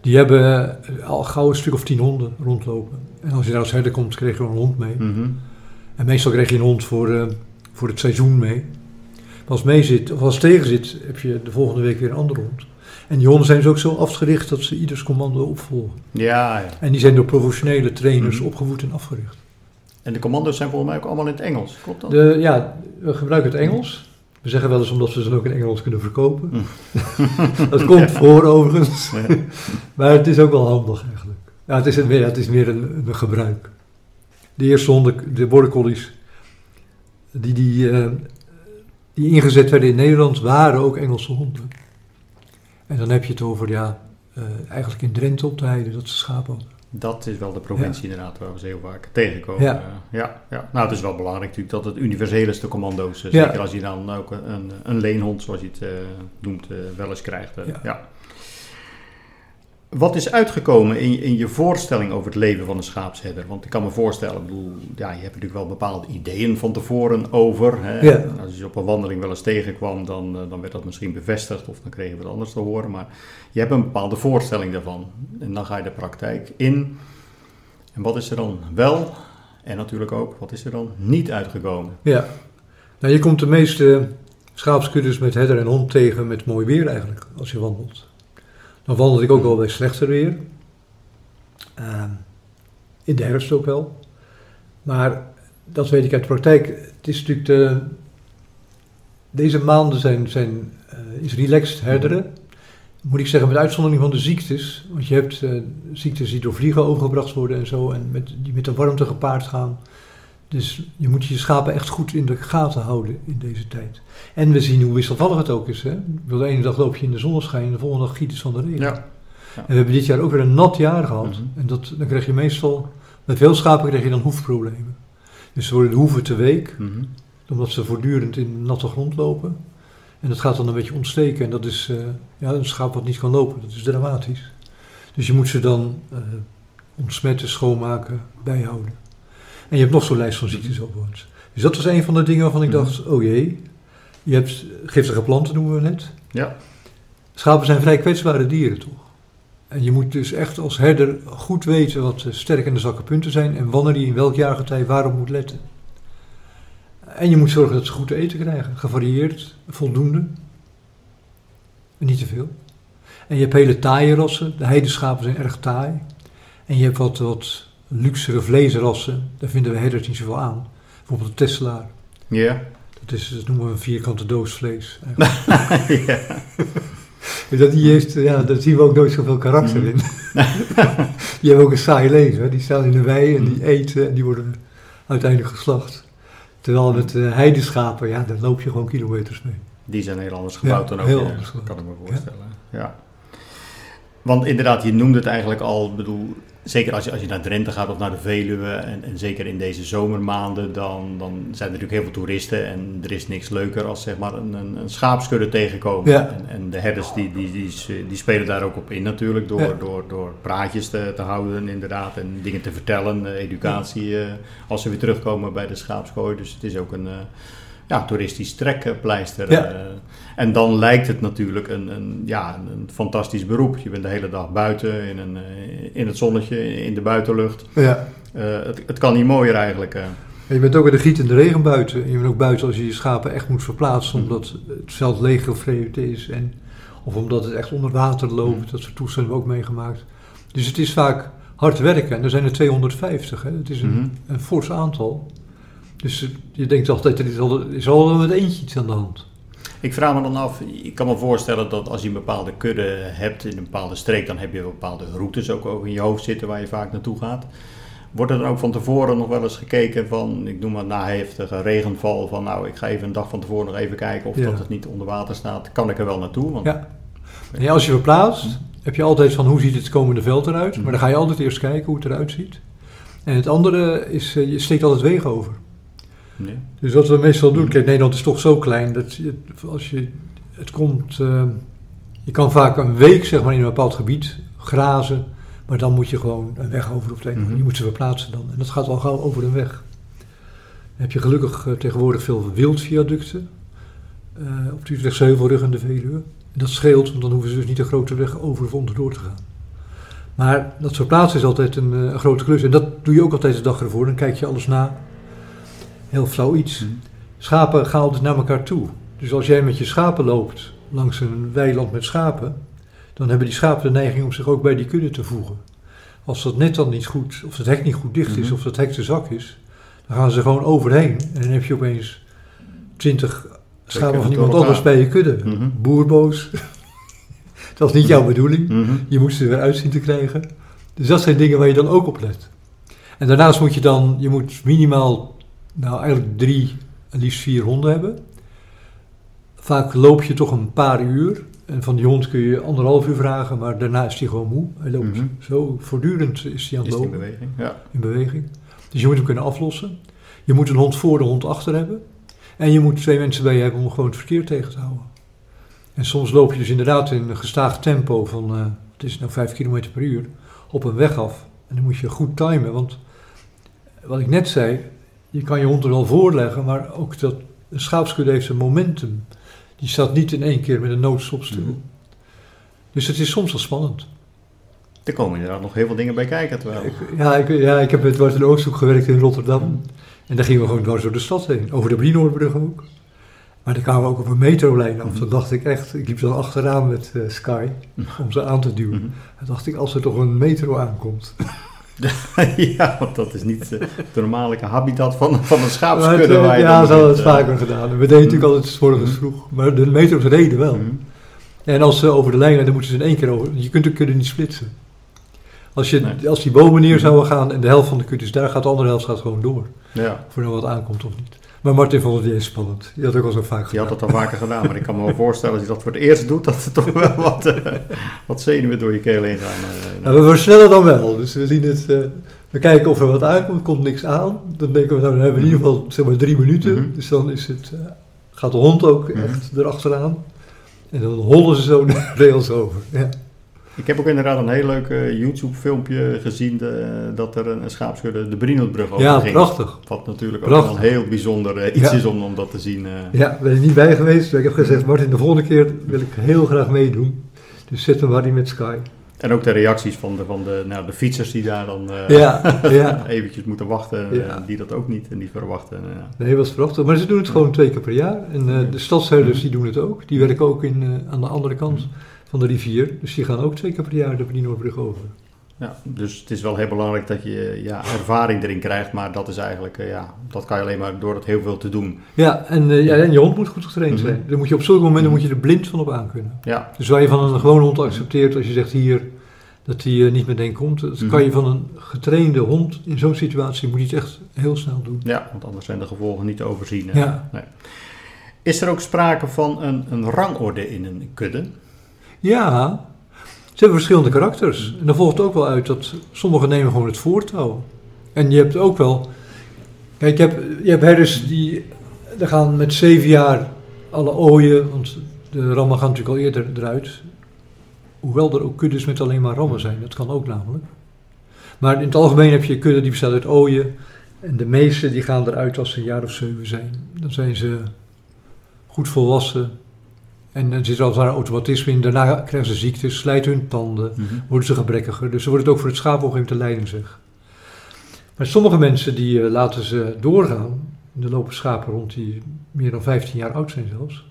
Die hebben eh, al gauw een stuk of tien honden rondlopen. En als je daar als herder komt, krijg je een hond mee. Mhm. En meestal krijg je een hond voor, voor het seizoen mee. Als mee zit, of als tegen zit, heb je de volgende week weer een andere hond. En die honden zijn dus ook zo afgericht dat ze ieders commando opvolgen. Ja, ja. En die zijn door professionele trainers Mhm. opgevoed en afgericht. En de commando's zijn volgens mij ook allemaal in het Engels, klopt dat? De, ja, we gebruiken het Engels. We zeggen wel eens omdat we ze dan ook in Engels kunnen verkopen. dat komt voor overigens. Ja. maar het is ook wel handig eigenlijk. Ja, het is, een, ja, het is meer een, een gebruik. De eerste honden, de border collies, die, die, eh, die ingezet werden in Nederland, waren ook Engelse honden. En dan heb je het over, ja, eh, eigenlijk in Drenthe op de heide, dat ze schapen hadden. Dat is wel de provincie inderdaad waar we ze heel vaak tegenkomen. Ja. Ja. ja, ja. Nou, het is wel belangrijk natuurlijk dat het universeel is, de commando's. eh. Zeker als je dan ook een, een, een leenhond, zoals je het eh, noemt, wel eens krijgt. Ja. Wat is uitgekomen in, in je voorstelling over het leven van een schaapsherder? Want ik kan me voorstellen, ik bedoel, ja, je hebt natuurlijk wel bepaalde ideeën van tevoren over. Hè? Ja. Als je ze op een wandeling wel eens tegenkwam, dan, eh, dan werd dat misschien bevestigd of dan kreeg je wat anders te horen. Maar je hebt een bepaalde voorstelling daarvan. En dan ga je de praktijk in. En wat is er dan wel? En natuurlijk ook, wat is er dan niet uitgekomen? Ja, nou, je komt de meeste schaapskuddes met herder en hond tegen met mooi weer eigenlijk, als je wandelt. Dan wandel ik ook wel bij slechter weer. Ehm, in de herfst ook wel. Maar dat weet ik uit de praktijk. Het is natuurlijk de, deze maanden zijn, zijn, eh, is relaxed herderen. Moet ik zeggen, met uitzondering van de ziektes. Want je hebt eh, ziektes die door vliegen overgebracht worden en zo. En met, die met de warmte gepaard gaan. Dus je moet je schapen echt goed in de gaten houden in deze tijd. En we zien hoe wisselvallig het ook is. Hè? De ene dag loop je in de zonneschijn en de volgende dag giet het van de regen. Ja. En we hebben dit jaar ook weer een nat jaar gehad. Mhm. En dat, dan krijg je meestal, bij veel schapen krijg je dan hoefproblemen. Dus ze worden de hoeven te week, Mhm. omdat ze voortdurend in natte grond lopen. En dat gaat dan een beetje ontsteken. En dat is eh, ja, een schaap wat niet kan lopen. Dat is dramatisch. Dus je moet ze dan eh, ontsmetten, schoonmaken, bijhouden. En je hebt nog zo'n lijst van ziektes overigens. Dus dat was een van de dingen waarvan ik Mhm. dacht, oh jee. Je hebt giftige planten, noemen we net. Ja. Schapen zijn vrij kwetsbare dieren, toch? En je moet dus echt als herder goed weten wat de sterke en de zwakke punten zijn en wanneer je in welk jaargetij waarop moet letten. En je moet zorgen dat ze goed te eten krijgen, gevarieerd, voldoende. En niet te veel. En je hebt hele taaie rassen, de heideschapen zijn erg taai. En je hebt wat, wat luxere vleesrassen, daar vinden we herders niet zoveel aan. Bijvoorbeeld de Tesselaar. Ja. Dat, is, dat noemen we een vierkante doos vlees. ja. Dat, die heeft, ja, daar zien we ook nooit zoveel karakter Mhm. in. die hebben ook een saai leven. Hè. Die staan in de wei en die Mhm. eten en die worden uiteindelijk geslacht. Terwijl met uh, heideschapen, ja, daar loop je gewoon kilometers mee. Die zijn heel anders gebouwd Ja, dan ook. heel ja, anders. Kan ik me voorstellen. Ja. Want inderdaad, je noemde het eigenlijk al, bedoel, zeker als je, als je naar Drenthe gaat of naar de Veluwe, en, en zeker in deze zomermaanden, dan, dan zijn er natuurlijk heel veel toeristen en er is niks leuker als zeg maar een, een, een schaapskudde tegenkomen. Ja. En, en de herders die, die, die, die spelen daar ook op in natuurlijk, door, Ja. door, door praatjes te, te houden inderdaad en dingen te vertellen, eh, educatie, eh, als ze weer terugkomen bij de schaapskooi. Dus het is ook een... ja, toeristisch trekpleister. Ja. eh, en dan lijkt het natuurlijk een, een, ja, een, fantastisch beroep. Je bent de hele dag buiten, in, een, eh, in het zonnetje, in de buitenlucht. Ja. Eh, het, het kan niet mooier eigenlijk. En je bent ook in de gietende regen buiten. En je bent ook buiten als je je schapen echt moet verplaatsen Mhm. omdat het veld leeggevreten is. En, of omdat het echt onder water loopt. Mhm. Dat soort toestanden hebben we ook meegemaakt. Dus het is vaak hard werken. En er zijn er 250. Hè. Het is een, Mhm. een fors aantal. Dus je denkt altijd, er is al, is al met eentje iets aan de hand. Ik vraag me dan af, ik kan me voorstellen dat als je een bepaalde kudde hebt in een bepaalde streek, dan heb je bepaalde routes ook, in je hoofd zitten waar je vaak naartoe gaat. Wordt er dan ook van tevoren nog wel eens gekeken van, ik noem maar na heftige regenval, van nou ik ga even een dag van tevoren nog even kijken of Ja. dat het niet onder water staat. Kan ik er wel naartoe? Want, Ja. Als je verplaatst, heb je altijd van hoe ziet het komende veld eruit. Maar dan ga je altijd eerst kijken hoe het eruit ziet. En het andere is, eh, je steekt altijd wegen over. Nee. Dus wat we meestal doen, kijk Nederland is toch zo klein dat je, als je, het komt, eh, je kan vaak een week zeg maar in een bepaald gebied grazen, maar dan moet je gewoon een weg over of. Mhm. Je moet ze verplaatsen dan. En dat gaat al gauw over een weg. Dan heb je gelukkig eh, tegenwoordig veel wildviaducten eh op de Utrechtse Heuvelrug en de Veluwe. En dat scheelt, want dan hoeven ze dus niet de grote weg over of onderdoor te gaan. Maar dat verplaatsen is altijd een, eh, een grote klus. En dat doe je ook altijd de dag ervoor. Dan kijk je alles na. Heel flauw iets. Mhm. Schapen gaan altijd naar elkaar toe. Dus als jij met je schapen loopt langs een weiland met schapen, dan hebben die schapen de neiging om zich ook bij die kudde te voegen. Als dat net dan niet goed, of het hek niet goed dicht is, Mhm. of dat hek te zak is, dan gaan ze gewoon overheen. En dan heb je opeens twintig schapen van iemand anders bij je kudde. Mhm. Boerboos. dat was niet jouw bedoeling. Mhm. Je moet ze er weer uit zien te krijgen. Dus dat zijn dingen waar je dan ook op let. En daarnaast moet je dan, je moet minimaal, nou eigenlijk drie, liefst vier honden hebben. Vaak loop je toch een paar uur. En van die hond kun je anderhalf uur vragen, maar daarna is hij gewoon moe. Hij loopt Mhm. zo voortdurend is hij aan het die in lopen, beweging? Ja. in beweging. Dus je moet hem kunnen aflossen. Je moet een hond voor de hond achter hebben. En je moet twee mensen bij je hebben om gewoon het verkeer tegen te houden. En soms loop je dus inderdaad in een gestaag tempo van, eh het is nou 5 km per uur, op een weg af. En dan moet je goed timen, want wat ik net zei, je kan je hond er wel voorleggen, maar ook dat een schaapskudde heeft een momentum. Die staat niet in één keer met een noodstop stil. Mhm. Dus het is soms wel spannend. Er komen inderdaad nog heel veel dingen bij kijken. Terwijl... Ik, ja, ik, ja, ik heb met in de Oosthoek gewerkt in Rotterdam. En daar gingen we gewoon dwars door de stad heen. Over de Brienoordbrug ook. Maar dan kwamen we ook op een metrolijn af. Mhm. Dan dacht ik echt, ik liep dan achteraan met eh, Sky om ze aan te duwen. Mhm. Dan dacht ik, als er toch een metro aankomt. ja, want dat is niet eh, de normale habitat van, van een schaapskudde. het, eh, waar je ja, ze hadden het eh. vaker gedaan. We deden natuurlijk altijd s morgens Mhm. vroeg. Maar de metro's reden wel. Mhm. En als ze over de lijn, dan moeten ze in één keer over. Je kunt de kudde niet splitsen. Als, je, Nee. als die bomen neer zouden gaan en de helft van de kudde is daar, gaat de andere helft gaat gewoon door. Ja, Of er wat aankomt of niet. Maar Martin vond het niet eens spannend. Die had ook al zo vaak je had gedaan. dat al vaker gedaan, maar ik kan me wel voorstellen als je dat voor het eerst doet, dat er toch wel wat, eh, wat zenuwen door je keel heen gaan. eh. Nou, we versnellen dan wel. Dus we zien het. eh, we kijken of er wat aankomt, komt niks aan. Dan denken we, nou, dan hebben we in ieder geval zeg maar drie minuten. Mhm. Dus dan is het, gaat de hond ook Mhm. echt erachteraan. En dan hollen ze zo de rails over. Ja. Ik heb ook inderdaad een heel leuk eh, YouTube-filmpje gezien de- dat er een, een schaapskudde de Brienelbrug over ja, ging. prachtig. Wat natuurlijk ook Prachtig. wel een heel bijzonder eh, iets Ja. is om, om dat te zien. eh. Ja, ben je niet bij geweest. Ik heb gezegd, Martin, de volgende keer wil ik heel graag meedoen. Dus zet hem maar met Sky. En ook de reacties van de, van de, nou, de fietsers die daar dan Ja, ja. eventjes moeten wachten, Ja. die dat ook niet, niet verwachten. Nee, was prachtig. Maar ze doen het gewoon twee keer per jaar. En de stadsherders die doen het ook. Die werken ook in, aan de andere kant van de rivier. Dus die gaan ook twee keer per jaar de Brienoordbrug over. Ja, dus het is wel heel belangrijk dat je ja, ervaring erin krijgt, maar dat is eigenlijk, eh, ja, dat kan je alleen maar door dat heel veel te doen. Ja, en, eh, ja, en je hond moet goed getraind Mhm. zijn. Dan moet je op zulke momenten moet je er blind van op aan kunnen. Ja, Dus waar je van een gewone hond accepteert, als je zegt hier dat hij eh, niet meteen komt, dat Mhm. kan je van een getrainde hond in zo'n situatie moet je het echt heel snel doen. ja, want anders zijn de gevolgen niet te overzien. hè. Ja, Is er ook sprake van een, een rangorde in een kudde? Ja. Ze hebben verschillende karakters. En dan volgt ook wel uit dat sommigen nemen gewoon het voortouw. En je hebt ook wel... Kijk, je hebt, je hebt herders die... Er gaan met zeven jaar alle ooien, want de rammen gaan natuurlijk al eerder eruit. Hoewel er ook kuddes met alleen maar rammen zijn, dat kan ook namelijk. Maar in het algemeen heb je een kudde die bestaat uit ooien. En de meeste die gaan eruit als ze een jaar of zeven zijn. Dan zijn ze goed volwassen. En dan zit er als het ware automatisme in. Daarna krijgen ze ziektes, slijten hun tanden, worden ze gebrekkiger. Dus ze wordt het ook voor het schaap op een gegeven moment te lijden zeg. Maar sommige mensen die eh, laten ze doorgaan. Er lopen schapen rond die meer dan 15 jaar oud zijn zelfs.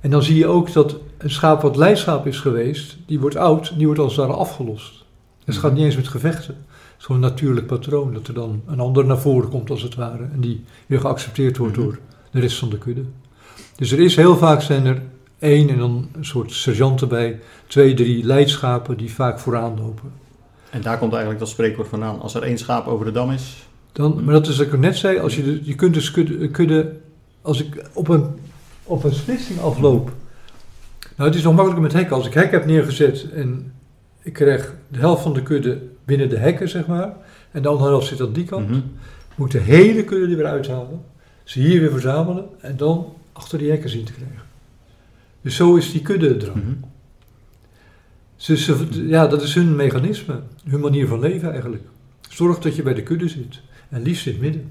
En dan zie je ook dat een schaap wat leidschap is geweest, die wordt oud, die wordt als het ware afgelost. Dus het gaat niet eens met gevechten. Het is gewoon een natuurlijk patroon dat er dan een ander naar voren komt als het ware. En die weer geaccepteerd wordt Mhm. door de rest van de kudde. Dus er is heel vaak zijn er één en dan een soort sergeant erbij, twee, drie leidschapen die vaak vooraan lopen. En daar komt eigenlijk dat spreekwoord vandaan. Als er één schaap over de dam is. Dan, maar dat is wat ik net zei, als je, de, je kunt dus kudde, kudde, als ik op een, op een splitsing afloop. Nou, het is nog makkelijker met hekken. Als ik hek heb neergezet en ik krijg de helft van de kudde binnen de hekken, zeg maar, en de andere helft zit aan die kant, Mhm. moet de hele kudde er weer uithalen, ze hier weer verzamelen en dan achter die hekken zien te krijgen. Dus zo is die kudde drang. Mhm. Dus ze- ja, dat is hun mechanisme, hun manier van leven eigenlijk. Zorg dat je bij de kudde zit. En liefst in het midden.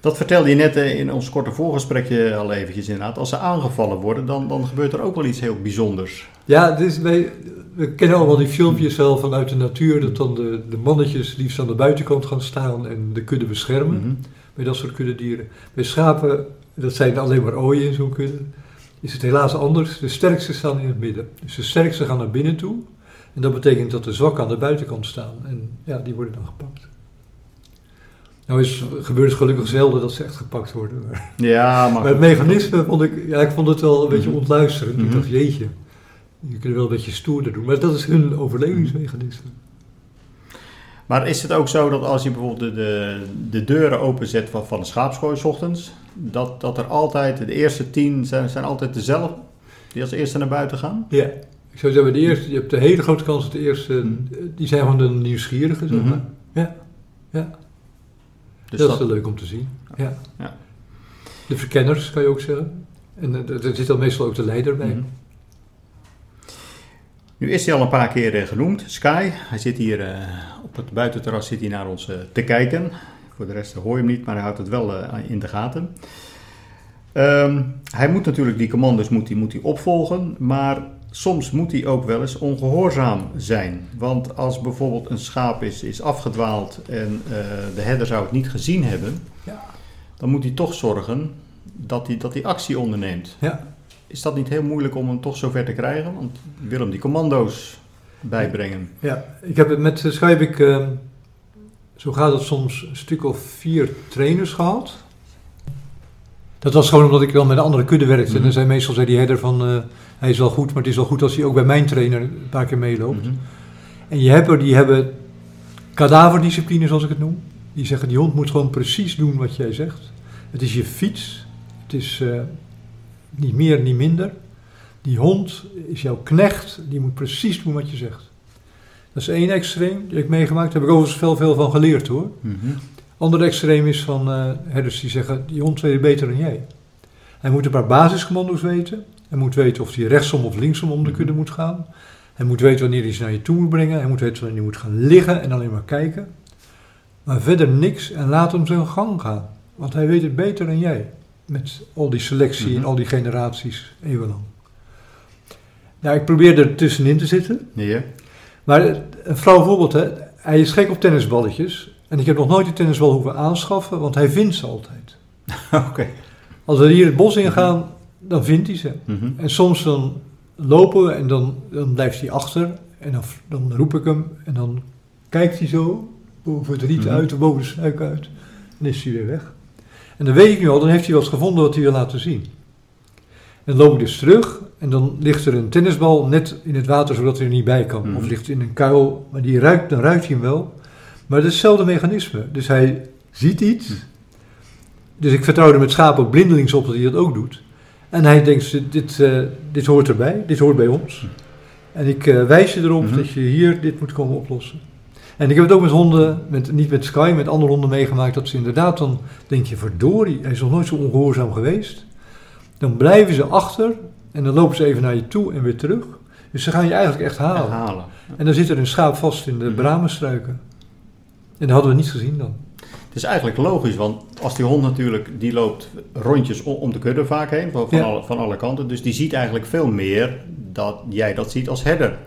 Dat vertelde je net eh, in ons korte voorgesprekje al eventjes inderdaad. Als ze aangevallen worden, dan, dan gebeurt er ook wel iets heel bijzonders. Ja, dus wij, we kennen allemaal die filmpjes wel vanuit de natuur. Dat dan de, de mannetjes liefst aan de buitenkant gaan staan en de kudde beschermen. Mhm. Bij dat soort kuddedieren. Bij schapen, dat zijn alleen maar ooien in zo'n kudde. Is het helaas anders. De sterkste staan in het midden. Dus de sterkste gaan naar binnen toe. En dat betekent dat de zwakken aan de buitenkant staan. En ja, die worden dan gepakt. Nou is, gebeurt het gelukkig zelden dat ze echt gepakt worden. Maar, Ja, maar, maar het mechanisme vond ik, ja, ik vond het wel een beetje Mhm. ontluisterend. Ik Mhm. dacht, jeetje, je kunt wel een beetje stoerder doen. Maar dat is hun overlevingsmechanisme. Maar is het ook zo dat als je bijvoorbeeld de, de, de deuren openzet van, van een schaapskooi 's ochtends, dat, dat er altijd, de eerste tien zijn, zijn altijd dezelfde, die als eerste naar buiten gaan? Ja. Ik zou zeggen, de eerste, je hebt de hele grote kans dat de eerste, Mhm. die zijn gewoon de nieuwsgierigen, zeg Mhm. maar. Ja, ja. Dus dat, dat, is wel leuk om te zien. Ja. Ja. De verkenners, kan je ook zeggen. En eh, er zit dan meestal ook de leider bij. Mhm. Nu is hij al een paar keer eh, genoemd, Sky. Hij zit hier eh, op het buitenterras zit hij naar ons eh, te kijken. Voor de rest hoor je hem niet, maar hij houdt het wel in de gaten. Ehm, hij moet natuurlijk die commando's moet hij, moet hij opvolgen, maar soms moet hij ook wel eens ongehoorzaam zijn. Want als bijvoorbeeld een schaap is, is afgedwaald en de herder zou het niet gezien hebben, Ja. dan moet hij toch zorgen dat hij, dat hij actie onderneemt. Ja. Is dat niet heel moeilijk om hem toch zover te krijgen? Want wil hem die commando's bijbrengen. Ja, ik heb het met uh, Sky heb ik, eh, zo gaat het soms, een stuk of vier trainers gehad. Dat was gewoon omdat ik dan met een andere kudde werkte. Mhm. En dan zei meestal zei die herder van, eh, hij is wel goed, maar het is wel goed als hij ook bij mijn trainer een paar keer meeloopt. Mhm. En je hebt er, die hebben kadaverdiscipline, zoals ik het noem. Die zeggen, die hond moet gewoon precies doen wat jij zegt. Het is je fiets. Het is eh, niet meer, niet minder. Die hond is jouw knecht. Die moet precies doen wat je zegt. Dat is één extreem die ik meegemaakt. Daar heb ik overigens veel, veel van geleerd hoor. Mhm. Ander extreem is van eh herders die zeggen, die hond weet het beter dan jij. Hij moet een paar basiscommando's weten. Hij moet weten of hij rechtsom of linksom om de kudde moet gaan. Hij moet weten wanneer hij ze naar je toe moet brengen. Hij moet weten wanneer hij moet gaan liggen en alleen maar kijken. Maar verder niks en laat hem zijn gang gaan. Want hij weet het beter dan jij. Met al die selectie en Mhm. al die generaties eeuwenlang. Nou, ik probeer er tussenin te zitten. Ja. Maar een flauw voorbeeld, hè. hij is gek op tennisballetjes. En ik heb nog nooit een tennisbal hoeven aanschaffen, want hij vindt ze altijd. Oké. Als we hier het bos in gaan, dan vindt hij ze. Mhm. En soms dan lopen we en dan, dan blijft hij achter. En dan, dan roep ik hem en dan kijkt hij zo boven het riet Mhm. uit boven de struik uit. En is hij weer weg. En dan weet ik nu al, dan heeft hij wat gevonden wat hij wil laten zien. En dan loop ik dus terug en dan ligt er een tennisbal net in het water zodat hij er niet bij kan. Mhm. Of ligt in een kuil, maar die ruikt, dan ruikt hij hem wel. Maar het is hetzelfde mechanisme. Dus hij ziet iets. Mhm. Dus ik vertrouw er met schapen ook blindelings op dat hij dat ook doet. En hij denkt, dit, dit, eh, dit hoort erbij, dit hoort bij ons. En ik eh, wijs je erop dat je hier dit moet komen oplossen. En ik heb het ook met honden, met, niet met Sky, met andere honden meegemaakt, dat ze inderdaad dan denk je, verdorie, hij is nog nooit zo ongehoorzaam geweest. Dan blijven ze achter en dan lopen ze even naar je toe en weer terug. Dus ze gaan je eigenlijk echt halen. Halen. En dan zit er een schaap vast in de Mhm. bramenstruiken. En dat hadden we niet gezien dan. Het is eigenlijk logisch, want als die hond natuurlijk, die loopt rondjes om, de kudde vaak heen, van, van, Ja. alle, van alle kanten. Dus die ziet eigenlijk veel meer dat jij dat ziet als herder.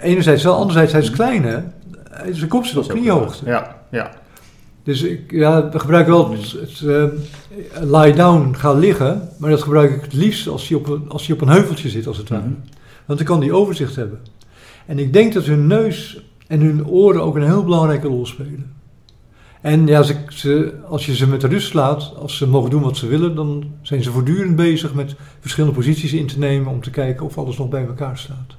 Enerzijds wel, anderzijds hij is klein hè. Eh, zijn kop zit op kniehoogte. Ja, ja. Dus ik ja, we gebruiken wel het, het eh, lie down, gaan liggen. Maar dat gebruik ik het liefst als hij op een, als hij op een heuveltje zit, als het ware. Mhm. Want dan kan die overzicht hebben. En ik denk dat hun neus en hun oren ook een heel belangrijke rol spelen. En ja, ze, ze- als je ze met rust laat, als ze mogen doen wat ze willen, dan zijn ze voortdurend bezig met verschillende posities in te nemen om te kijken of alles nog bij elkaar staat.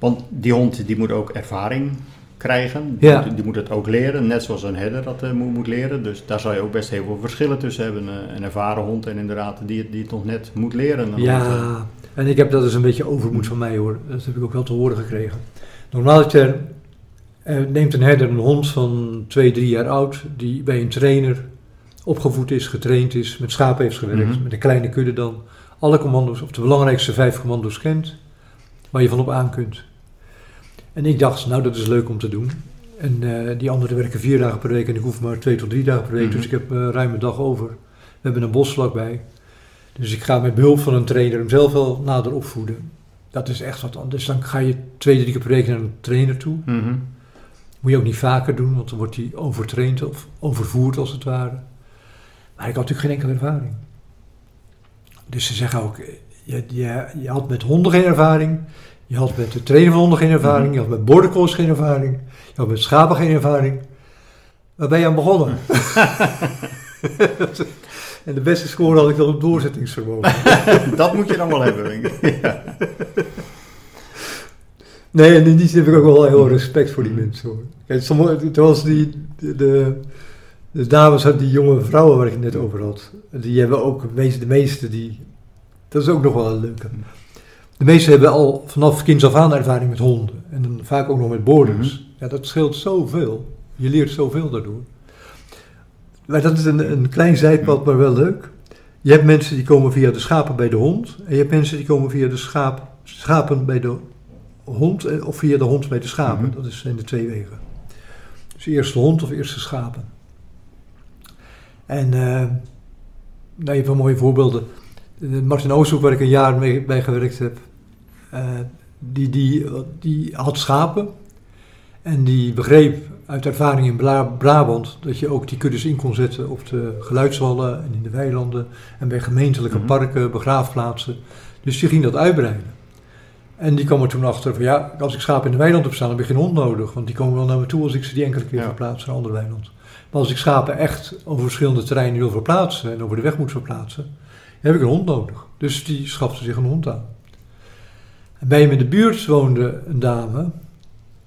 Want die hond die moet ook ervaring krijgen. Ja. Die, die moet het ook leren, net zoals een herder dat eh, moet, moet leren. Dus daar zou je ook best heel veel verschillen tussen hebben. eh, een ervaren hond en inderdaad die, het- die het nog net moet leren. Hond, eh, Ja, en ik heb dat is een beetje overmoed van mij hoor. Dat heb ik ook wel te horen gekregen. Normaaliter eh, neemt een herder een hond van 2, 3 jaar oud, die bij een trainer opgevoed is, getraind is, met schapen heeft gewerkt, Mhm. met een kleine kudde dan, alle commando's, of de belangrijkste vijf commando's kent, waar je van op aan kunt. En ik dacht, nou dat is leuk om te doen. En eh, die anderen werken vier dagen per week en ik hoef maar twee tot drie dagen per week, Mhm. dus ik heb eh, ruim een dag over. We hebben een bos vlakbij. Dus ik ga met behulp van een trainer hem zelf wel nader opvoeden. Dat is echt wat anders. Dan ga je twee, drie keer per week naar een trainer toe. mhm. Moet je ook niet vaker doen, want dan wordt hij overtraind of overvoerd als het ware. Maar ik had natuurlijk geen enkele ervaring. Dus ze zeggen ook, eh, je, je, je had met honden geen ervaring. Je had met de trainer van honden geen ervaring. Je had met border collies geen ervaring. Je had met schapen geen ervaring. Waar ben je aan begonnen? en de beste score had ik dan op doorzettingsvermogen. dat moet je dan wel hebben. denk ik. Ja. Nee, en in die zin heb ik ook wel heel respect voor die mensen hoor. Kijk, sommige, zoals die, de, de, de dames uit die jonge vrouwen waar ik het net over had. Die hebben ook, de meeste, de meeste die, dat is ook nog wel een leuke. De meesten hebben al vanaf kinds af aan ervaring met honden. En dan vaak ook nog met borders. Ja, dat scheelt zoveel. Je leert zoveel daardoor. Maar dat is een, een klein zijpad, maar wel leuk. Je hebt mensen die komen via de schapen bij de hond. En je hebt mensen die komen via de schaap, schapen bij de hond. eh, Of via de hond bij de schapen. Mhm. Dat is- zijn de twee wegen. Dus eerst de hond of eerst de schapen. En eh, nou, je hebt wel mooie voorbeelden. Eh, Martin Oosthoek, waar ik een jaar mee bij gewerkt heb, die, die, die had schapen. En die begreep uit ervaring in Bla- Brabant dat je ook die kuddes in kon zetten op de geluidswallen en in de weilanden en bij gemeentelijke Mhm. parken, begraafplaatsen. Dus die ging dat uitbreiden. En die kwam er toen achter van ja, als ik schapen in de weiland heb staan, dan heb ik geen hond nodig. Want die komen wel naar me toe als ik ze die enkele keer Ja. verplaats naar een ander weiland. Maar als ik schapen echt over verschillende terreinen wil verplaatsen en over de weg moet verplaatsen, dan heb ik een hond nodig. Dus die schafte zich een hond aan. En bij hem in de buurt woonde een dame,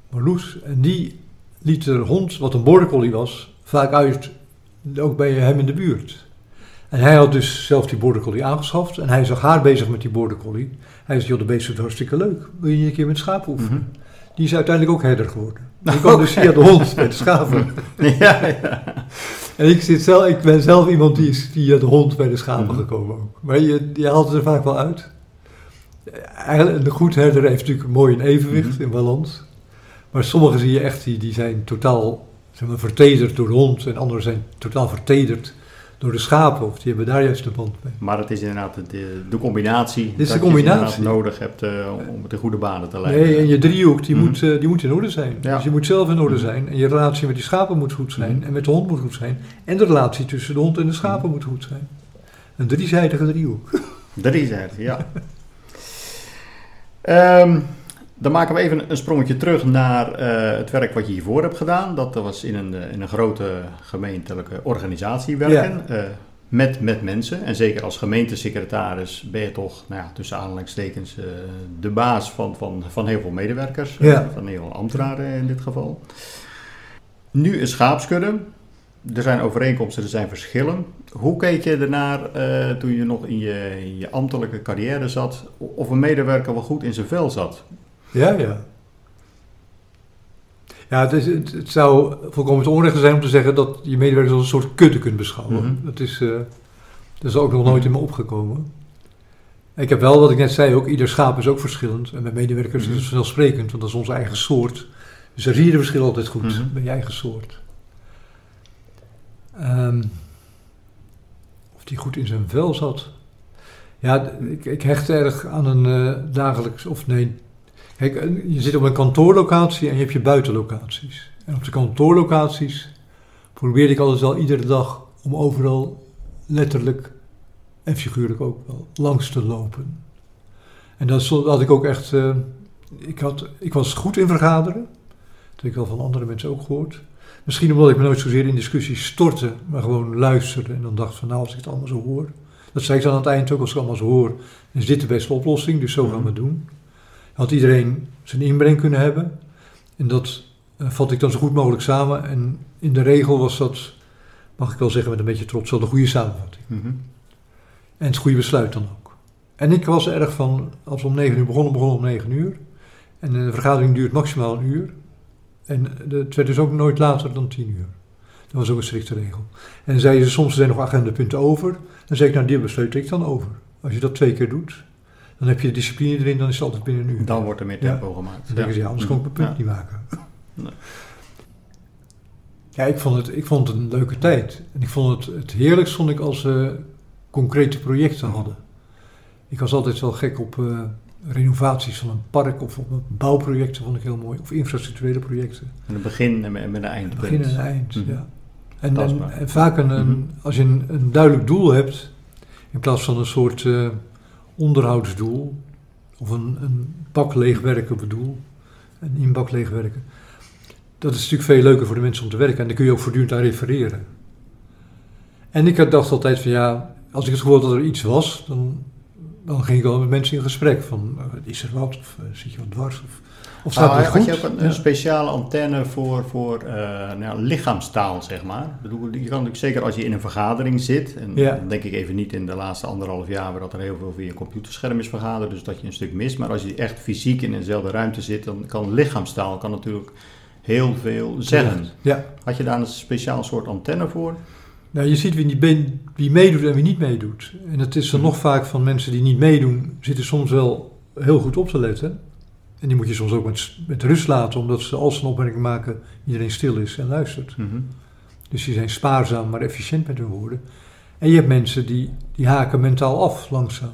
Marloes, en die liet haar hond, wat een border collie was, vaak uit, ook bij hem in de buurt. En hij had dus zelf die border collie aangeschaft en hij zag haar bezig met die border collie. Hij zei, joh, de beest is hartstikke leuk. Wil je een keer met schapen oefenen? Mhm. Die is uiteindelijk ook herder geworden. Die kwam dus via de hond bij de schapen. ja, ja. En ik, zit zelf, ik ben zelf iemand die is via de hond bij de schapen Mhm. gekomen ook. Maar je, je haalt het er vaak wel uit. Een goed herder heeft natuurlijk mooi een evenwicht Mhm. in balans. Maar sommigen zie je echt, die, die zijn totaal zeg maar, vertederd door de hond. En anderen zijn totaal vertederd door de schapen. Of die hebben daar juist de band mee. Maar het is inderdaad de, de combinatie. is de dat je combinatie. inderdaad nodig hebt eh, om het in goede banen te leiden. Nee, en je driehoek die, Mhm. moet, eh, die moet in orde zijn. Ja. Dus je moet zelf in orde Mhm. zijn. En je relatie met die schapen moet goed zijn. En met de hond moet goed zijn. En de relatie tussen de hond en de schapen moet goed zijn. Een driezijdige driehoek. Drie zijn het, ja. Ehm, dan maken we even een sprongetje terug naar eh, het werk wat je hiervoor hebt gedaan. Dat was in een, eh, in een grote gemeentelijke organisatie werken. eh, met, met mensen. En zeker als gemeentesecretaris ben je toch, nou ja, tussen aanhalingstekens, eh, de baas van, van, van heel veel medewerkers. eh, Ja. van heel veel ambtenaren in dit geval. Nu een schaapskudde. Er zijn overeenkomsten, er zijn verschillen. Hoe keek je ernaar eh, toen je nog in je, in je ambtelijke carrière zat, of een medewerker wel goed in zijn vel zat? Ja, ja. Ja, het, is, het, het zou volkomen onrecht zijn om te zeggen dat je medewerkers als een soort kutte kunt beschouwen. Mhm. Dat, is, eh, dat is ook nog nooit in me opgekomen. Ik heb wel, wat ik net zei, ook ieder schaap is ook verschillend. En bij medewerkers Mhm. is het vanzelfsprekend, want dat is onze eigen soort. Dus daar zie je de verschil altijd goed, Mhm. bij je eigen soort. Ehm, of die goed in zijn vel zat. Ja, ik, ik hecht erg aan een eh, dagelijks, of nee, je zit op een kantoorlocatie en je hebt je buitenlocaties. En op de kantoorlocaties probeer ik altijd wel iedere dag om overal letterlijk en figuurlijk ook wel langs te lopen. En dat had ik ook echt. Uh, ik, had, ik was goed in vergaderen. Dat heb ik wel van andere mensen ook gehoord. Misschien omdat ik me nooit zozeer in discussies stortte, maar gewoon luisterde en dan dacht van nou, als ik het allemaal zo hoor. Dat zei ik dan aan het eind ook, als ik het allemaal zo hoor, is dit de beste oplossing, dus zo gaan we het doen. Had iedereen zijn inbreng kunnen hebben. En dat uh, vat ik dan zo goed mogelijk samen. En in de regel was dat, mag ik wel zeggen met een beetje trots, wel de goede samenvatting. Mhm. En het goede besluit dan ook. En ik was erg van, als we om 9 uur begonnen, begonnen om 9 uur. En de vergadering duurt maximaal een uur. En het werd dus ook nooit later dan 10 uur. Dat was ook een strikte regel. En zeiden ze soms, er zijn nog agendapunten over. Dan zei ik, nou die besluit ik dan over. Als je dat twee keer doet, dan heb je de discipline erin, dan is het altijd binnen een uur. Dan wordt er meer tempo gemaakt. Dan denken ze, ja, anders kan ik mijn punt Ja. niet maken. Nee. Ja, ik vond, het, ik vond het een leuke tijd. En ik vond het, het heerlijkst vond ik als we concrete projecten hadden. Ik was altijd wel gek op eh, renovaties van een park of op bouwprojecten, vond ik heel mooi. Of infrastructurele projecten. En een begin en een eind. Begin en een eind, Mhm. ja. En, en vaak een, Mhm. als je een, een duidelijk doel hebt, in plaats van een soort eh, onderhoudsdoel, of een, een bak leegwerken bedoel, een inbak leegwerken, dat is natuurlijk veel leuker voor de mensen om te werken en daar kun je ook voortdurend aan refereren. En ik had- dacht altijd van ja, als ik het gevoel had dat er iets was, dan, dan ging ik wel met mensen in gesprek van, eh, is er wat, of eh, zit je wat dwars, of, of staat Ah, het had goed? je ook een, Ja. speciale antenne voor, voor eh, nou, lichaamstaal, zeg maar? Ik bedoel, je kan natuurlijk zeker als je in een vergadering zit, en Ja. dan denk ik even niet in de laatste anderhalf jaar, waar dat er heel veel via een computerscherm is vergaderd, dus dat je een stuk mist. Maar als je echt fysiek in dezelfde ruimte zit, dan kan lichaamstaal kan natuurlijk heel veel zeggen. Ja. Had je daar een speciaal soort antenne voor? Nou, je ziet wie, niet be- wie meedoet en wie niet meedoet. En het is dan Mhm. nog vaak van mensen die niet meedoen, zitten soms wel heel goed op te letten. En die moet je soms ook met, met rust laten, omdat ze als ze een opmerking maken, iedereen stil is en luistert. Mhm. Dus die zijn spaarzaam, maar efficiënt met hun woorden. En je hebt mensen die, die haken mentaal af, langzaam.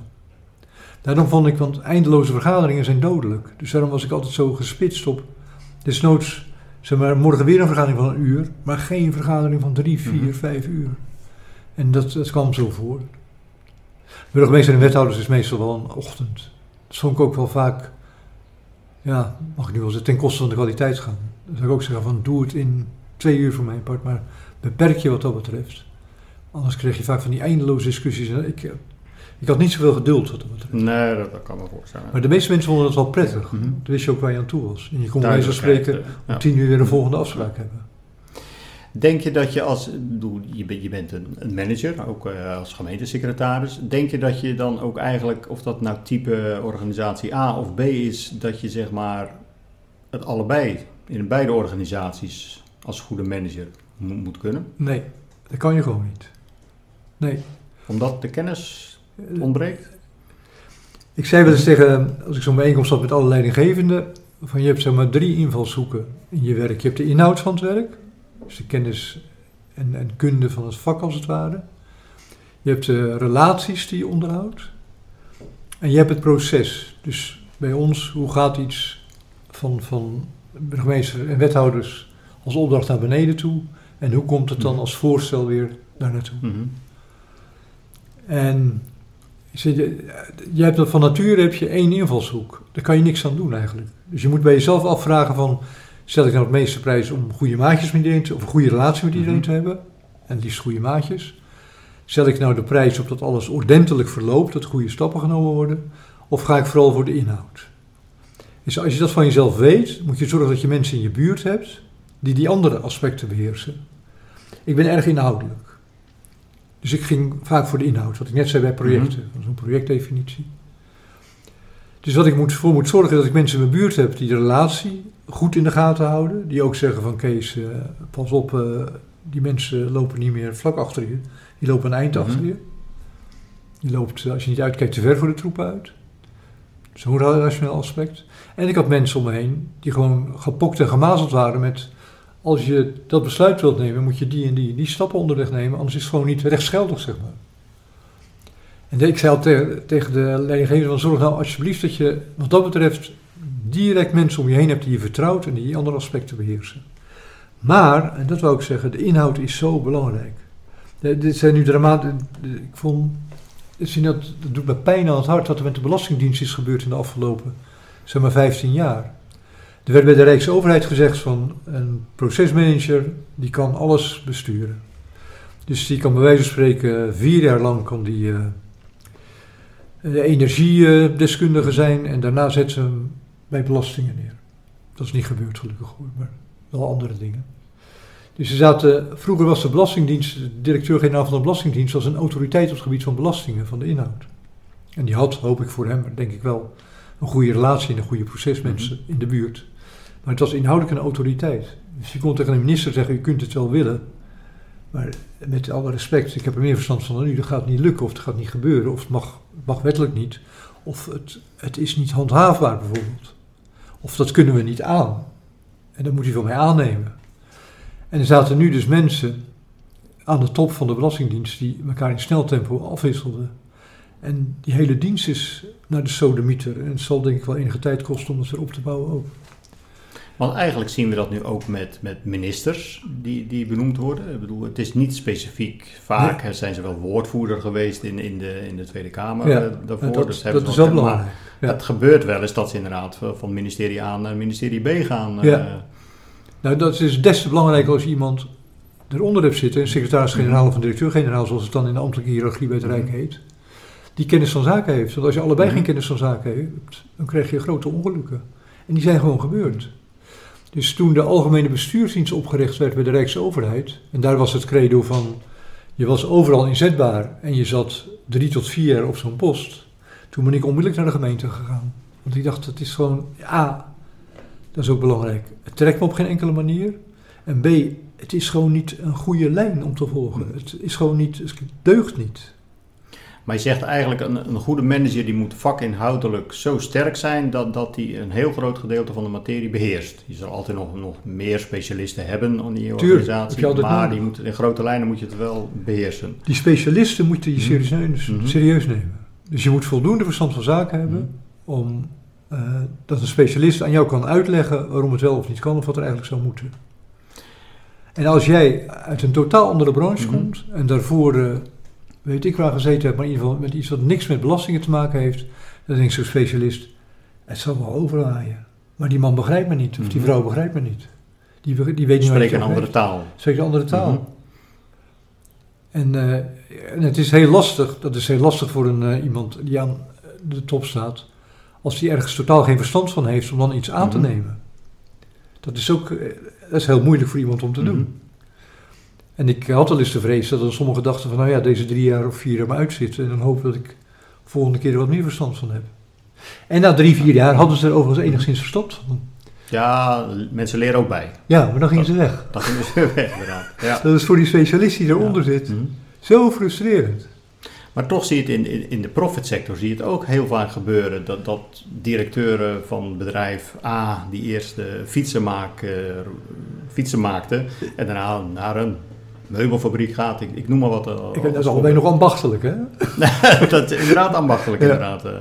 Daarom vond ik, want eindeloze vergaderingen zijn dodelijk. Dus daarom was ik altijd zo gespitst op, desnoods, zeg maar, morgen weer een vergadering van een uur, maar geen vergadering van drie, vier, Mhm. vijf uur. En dat, dat kwam zo voor. Burgemeester en wethouders is meestal wel een ochtend. Ik ook wel vaak, ja, mag ik nu wel zeggen, ten koste van de kwaliteit gaan. Dan zou ik ook zeggen van, doe het in twee uur voor mijn part, maar beperk je wat dat betreft. Anders krijg je vaak van die eindeloze discussies. Ik, ik had niet zoveel geduld wat dat. Nee, dat, dat kan me voorstellen. Maar de meeste mensen vonden dat wel prettig. Mhm. Toen wist je ook waar je aan toe was. En je kon Duidelijkheid, spreken eh, ja. om tien uur weer een volgende afspraak hebben. Denk je dat je als, je bent, een, manager, ook eh, als gemeentesecretaris, denk je dat je dan ook eigenlijk, of dat nou type organisatie A of B is, dat je zeg maar het allebei, in beide organisaties, als goede manager mo- moet kunnen? Nee, dat kan je gewoon niet. Nee. Omdat de kennis Eh, ontbreekt? Ik zei wel eens tegen, als ik zo'n bijeenkomst had met alle leidinggevenden, van je hebt zeg maar drie invalshoeken in je werk. Je hebt de inhoud van het werk, dus de kennis en, en kunde van het vak als het ware. Je hebt de relaties die je onderhoudt. En je hebt het proces. Dus bij ons, hoe gaat iets van, van burgemeester en wethouders als opdracht naar beneden toe? En hoe komt het dan als voorstel weer daar naartoe? Mhm. En zeg, je, hebt dat van nature heb je één invalshoek. Daar kan je niks aan doen eigenlijk. Dus je moet bij jezelf afvragen van... Stel ik nou het meeste prijs om goede maatjes met iedereen te... of een goede relatie met iedereen Mhm. te hebben. En liefst goede maatjes. Stel ik nou de prijs op dat alles ordentelijk verloopt... dat goede stappen genomen worden... of ga ik vooral voor de inhoud? Dus als je dat van jezelf weet... moet je zorgen dat je mensen in je buurt hebt... die die andere aspecten beheersen. Ik ben erg inhoudelijk. Dus ik ging vaak voor de inhoud, wat ik net zei bij projecten, zo'n projectdefinitie. Dus wat ik moet, voor moet zorgen is dat ik mensen in mijn buurt heb die de relatie goed in de gaten houden. Die ook zeggen van Kees, eh, pas op, eh, die mensen lopen niet meer vlak achter je. Die lopen een eind Mhm. achter je. Die loopt, eh, als je niet uitkijkt, te ver voor de troep uit. Zo'n rationeel aspect. En ik had mensen om me heen die gewoon gepokt en gemazeld waren met... Als je dat besluit wilt nemen, moet je die en die, die stappen onderweg nemen. Anders is het gewoon niet rechtsgeldig, zeg maar. En ik zei al tegen, de leidinggevende van zorg nou alsjeblieft dat je wat dat betreft direct mensen om je heen hebt die je vertrouwt en die andere aspecten beheersen. Maar, en dat wil ik zeggen, de inhoud is zo belangrijk. Dit zijn nu dramatisch. Ik vond. ik zie Dat, dat doet me pijn aan het hart wat er met de Belastingdienst is gebeurd in de afgelopen zeg maar 15 jaar. Er werd bij de Rijksoverheid gezegd van een procesmanager die kan alles besturen. Dus die kan bij wijze van spreken vier jaar lang kan die, de energiedeskundige zijn en daarna zet ze hem bij belastingen neer. Dat is niet gebeurd gelukkig hoor, maar wel andere dingen. Dus ze zaten, vroeger was de Belastingdienst, de directeur-generaal van de Belastingdienst, was een autoriteit op het gebied van belastingen, van de inhoud. En die had, hoop ik voor hem, denk ik wel, een goede relatie en een goede procesmensen in de buurt. Maar het was inhoudelijk een autoriteit. Dus je kon tegen een minister zeggen, u kunt het wel willen, maar met alle respect, ik heb er meer verstand van dan u, dat gaat niet lukken, of het gaat niet gebeuren, of het mag, mag wettelijk niet, of het, het is niet handhaafbaar bijvoorbeeld. Of dat kunnen we niet aan. En dat moet u van mij aannemen. En er zaten nu dus mensen aan de top van de Belastingdienst die elkaar in snel tempo afwisselden. En die hele dienst is naar de sodemieter. En het zal denk ik wel enige tijd kosten om het weer op te bouwen ook. Want eigenlijk zien we dat nu ook met, met ministers die, die benoemd worden. Ik bedoel, het is niet specifiek. Vaak zijn ze wel woordvoerder geweest in, in, de, in de Tweede Kamer Ja, eh, daarvoor. Dat, dus dat is wel- belangrijk. Ja. Het gebeurt wel eens dat ze inderdaad van ministerie A naar ministerie B gaan. eh, Ja. Nou, dat is des te belangrijker als je iemand eronder hebt zitten, een secretaris-generaal of een directeur-generaal, zoals het dan in de ambtelijke hiërarchie bij het Rijk heet, die kennis van zaken heeft. Want als je allebei Mhm. geen kennis van zaken hebt, dan krijg je grote ongelukken. En die zijn gewoon gebeurd. Dus toen de Algemene Bestuursdienst opgericht werd bij de Rijksoverheid, en daar was het credo van, je was overal inzetbaar en je zat drie tot vier jaar op zo'n post, toen ben ik onmiddellijk naar de gemeente gegaan. Want ik dacht, het is gewoon, ja, dat is ook belangrijk. Het trekt me op geen enkele manier. En B, het is gewoon niet een goede lijn om te volgen. Het is gewoon niet, het deugt niet. Maar je zegt eigenlijk, een, een goede manager die moet vakinhoudelijk zo sterk zijn dat, dat hij een heel groot gedeelte van de materie beheerst. Je zal altijd nog, nog meer specialisten hebben in organisatie, je altijd maar die moet, in grote lijnen moet je het wel beheersen. Die specialisten moeten je serieus, Mhm. serieus nemen. Dus je moet voldoende verstand van zaken hebben om eh, dat een specialist aan jou kan uitleggen waarom het wel of niet kan of wat er eigenlijk zou moeten. En als jij uit een totaal andere branche Mhm. komt en daarvoor eh, weet ik waar gezeten hebt, maar in ieder geval met iets wat niks met belastingen te maken heeft, dan denkt zo'n specialist, het zal wel overwaaien. Maar die man begrijpt me niet, of die Mhm. vrouw begrijpt me niet. Die, die weet niet Spreek een andere heeft. taal. Spreekt een andere taal. Mhm. En, eh, en het is heel lastig, dat is heel lastig voor een, eh, iemand die aan de top staat, als die ergens totaal geen verstand van heeft, om dan iets aan te Mhm. nemen. Dat is ook eh, dat is heel moeilijk voor iemand om te doen. En ik had al eens de vrees dat er sommigen dachten van, nou ja, deze drie jaar of vier jaar maar uitzitten en dan hoop ik dat ik volgende keer er wat meer verstand van heb. En na drie, vier jaar hadden ze er overigens enigszins van. Ja, mensen leren ook bij. Ja, maar dan gingen ze weg. Dat gingen ze weg, inderdaad. Ja. Dat is voor die specialist die eronder zit Mhm. zo frustrerend. Maar toch zie je het in, in, in de profitsector zie je het ook heel vaak gebeuren. Dat, dat directeuren van bedrijf A die eerst de fietsen, maak, eh, fietsen maakten en daarna naar een meubelfabriek gaat. Ik, ik noem maar wat. eh, Ik, dat als is allebei nog ambachtelijk, hè? dat is inderdaad ambachtelijk, Ja. inderdaad. eh.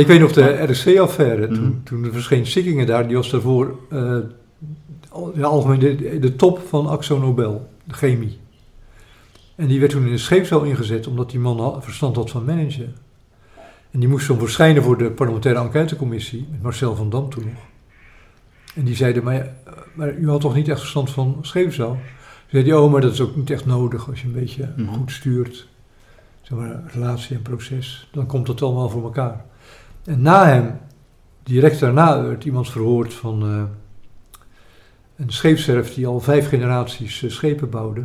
Ik weet nog de RSC-affaire. Mhm. Toen, toen er verscheen Sikkingen daar, die was daarvoor eh, al- ja, algemeen de, de top van Axo Nobel, de chemie. En die werd toen in de scheepsel ingezet, omdat die man had- verstand had van managen. En die moest dan verschijnen voor de parlementaire enquêtecommissie, met Marcel van Dam toen nog. En die zeiden, maar, maar u had toch niet echt verstand van scheepsel? Zei hij, oh, maar dat is ook niet echt nodig als je een beetje Mhm. goed stuurt. Zeg maar, relatie en proces. Dan komt het allemaal voor elkaar. En na hem, direct daarna, werd iemand verhoord van eh, een scheepswerf die al vijf generaties eh, schepen bouwde.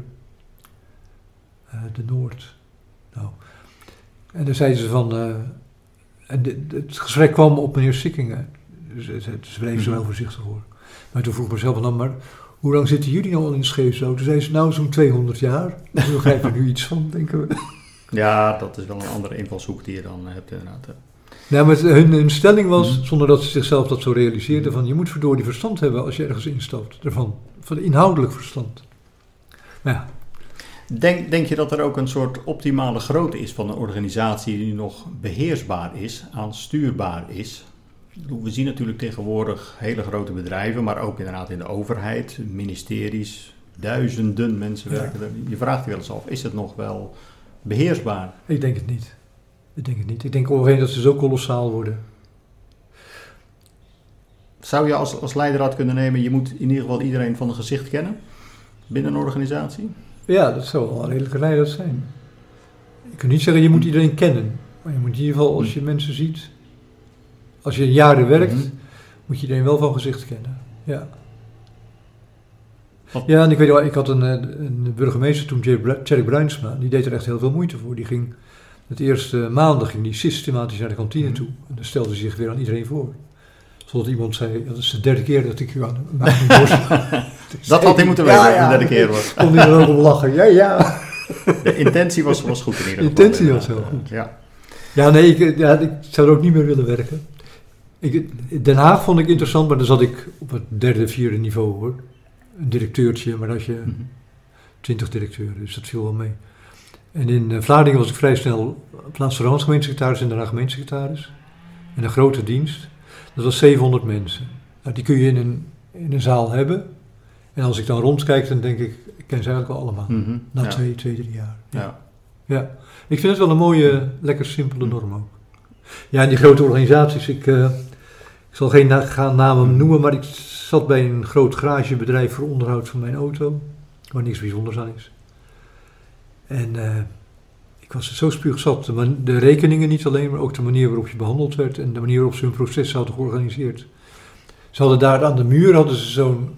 Eh, de Noord. Nou. En dan zeiden ze van. en het gesprek kwam op meneer Sikkingen. Dus het, het bleef zo Mhm. heel voorzichtig hoor. Maar toen vroeg ik mezelf van, nou, maar hoe lang zitten jullie nou al in de scheepsbouw? Toen zei ze, nou zo'n 200 jaar. Daar begrijpen we nu iets van, denken we. Ja, dat is wel een andere invalshoek die je dan hebt, inderdaad. Nou, maar hun, hun stelling was, Mhm. zonder dat ze zichzelf dat zo realiseerden, van je moet verdorie verstand hebben als je ergens instapt. Ervan, van inhoudelijk verstand. Ja, Denk, denk je dat er ook een soort optimale grootte is van een organisatie die nog beheersbaar is, aanstuurbaar is? We zien natuurlijk tegenwoordig hele grote bedrijven, maar ook inderdaad in de overheid, ministeries, duizenden mensen Ja. werken er. Je vraagt je wel eens af, is het nog wel beheersbaar? Ik denk het niet. Ik denk het niet. Ik denk overheen dat ze zo kolossaal worden. Zou je als, als leidraad kunnen nemen, je moet in ieder geval iedereen van een gezicht kennen binnen een organisatie? Ja, dat zou wel een redelijke leider zijn. Je kunt niet zeggen je moet iedereen kennen. Maar je moet in ieder geval, als je mensen ziet, als je jaren werkt, Mhm. moet je iedereen wel van gezicht kennen. Ja. Wat- Ja, en ik weet wel, ik had een, eh, een burgemeester toen, Jerry Bruinsma, die deed er echt heel veel moeite voor. Die ging, het eerste maanden ging die systematisch naar de kantine Mhm. toe. En dan stelde zich weer aan iedereen voor. Zodat iemand zei, dat is de derde keer dat ik u aan de de borst Dat had hij moeten weten, dat het de derde keer was. Kon hij er ook om lachen. Ja, ja. De intentie was, was goed in ieder De geval. intentie was heel goed. Ja. Ja, nee, ik, ja, ik zou er ook niet meer willen werken. Ik, Den Haag vond ik interessant, maar dan zat ik op het derde, vierde niveau hoor. Een directeurtje, maar als je Mhm. twintig directeuren, dus dat viel wel mee. En in eh, Vlaardingen was ik vrij snel plaatsvervangend gemeentesecretaris en daarna gemeentesecretaris. En een grote dienst. Dat was 700 mensen. Nou, die kun je in een, in een zaal hebben. En als ik dan rondkijk, dan denk ik, ik ken ze eigenlijk wel allemaal. Mhm. Na ja. twee, twee, drie jaar. Ja. Ja, ik vind het wel een mooie, lekker simpele norm ook. Ja, en die grote organisaties, ik, eh, ik zal geen na- gaan namen noemen, maar ik zat bij een groot garagebedrijf voor onderhoud van mijn auto, waar niks bijzonders aan is. En eh, ik was zo spuugzat, de, de rekeningen niet alleen, maar ook de manier waarop je behandeld werd en de manier waarop ze hun proces hadden georganiseerd. Ze hadden daar aan de muur hadden ze zo'n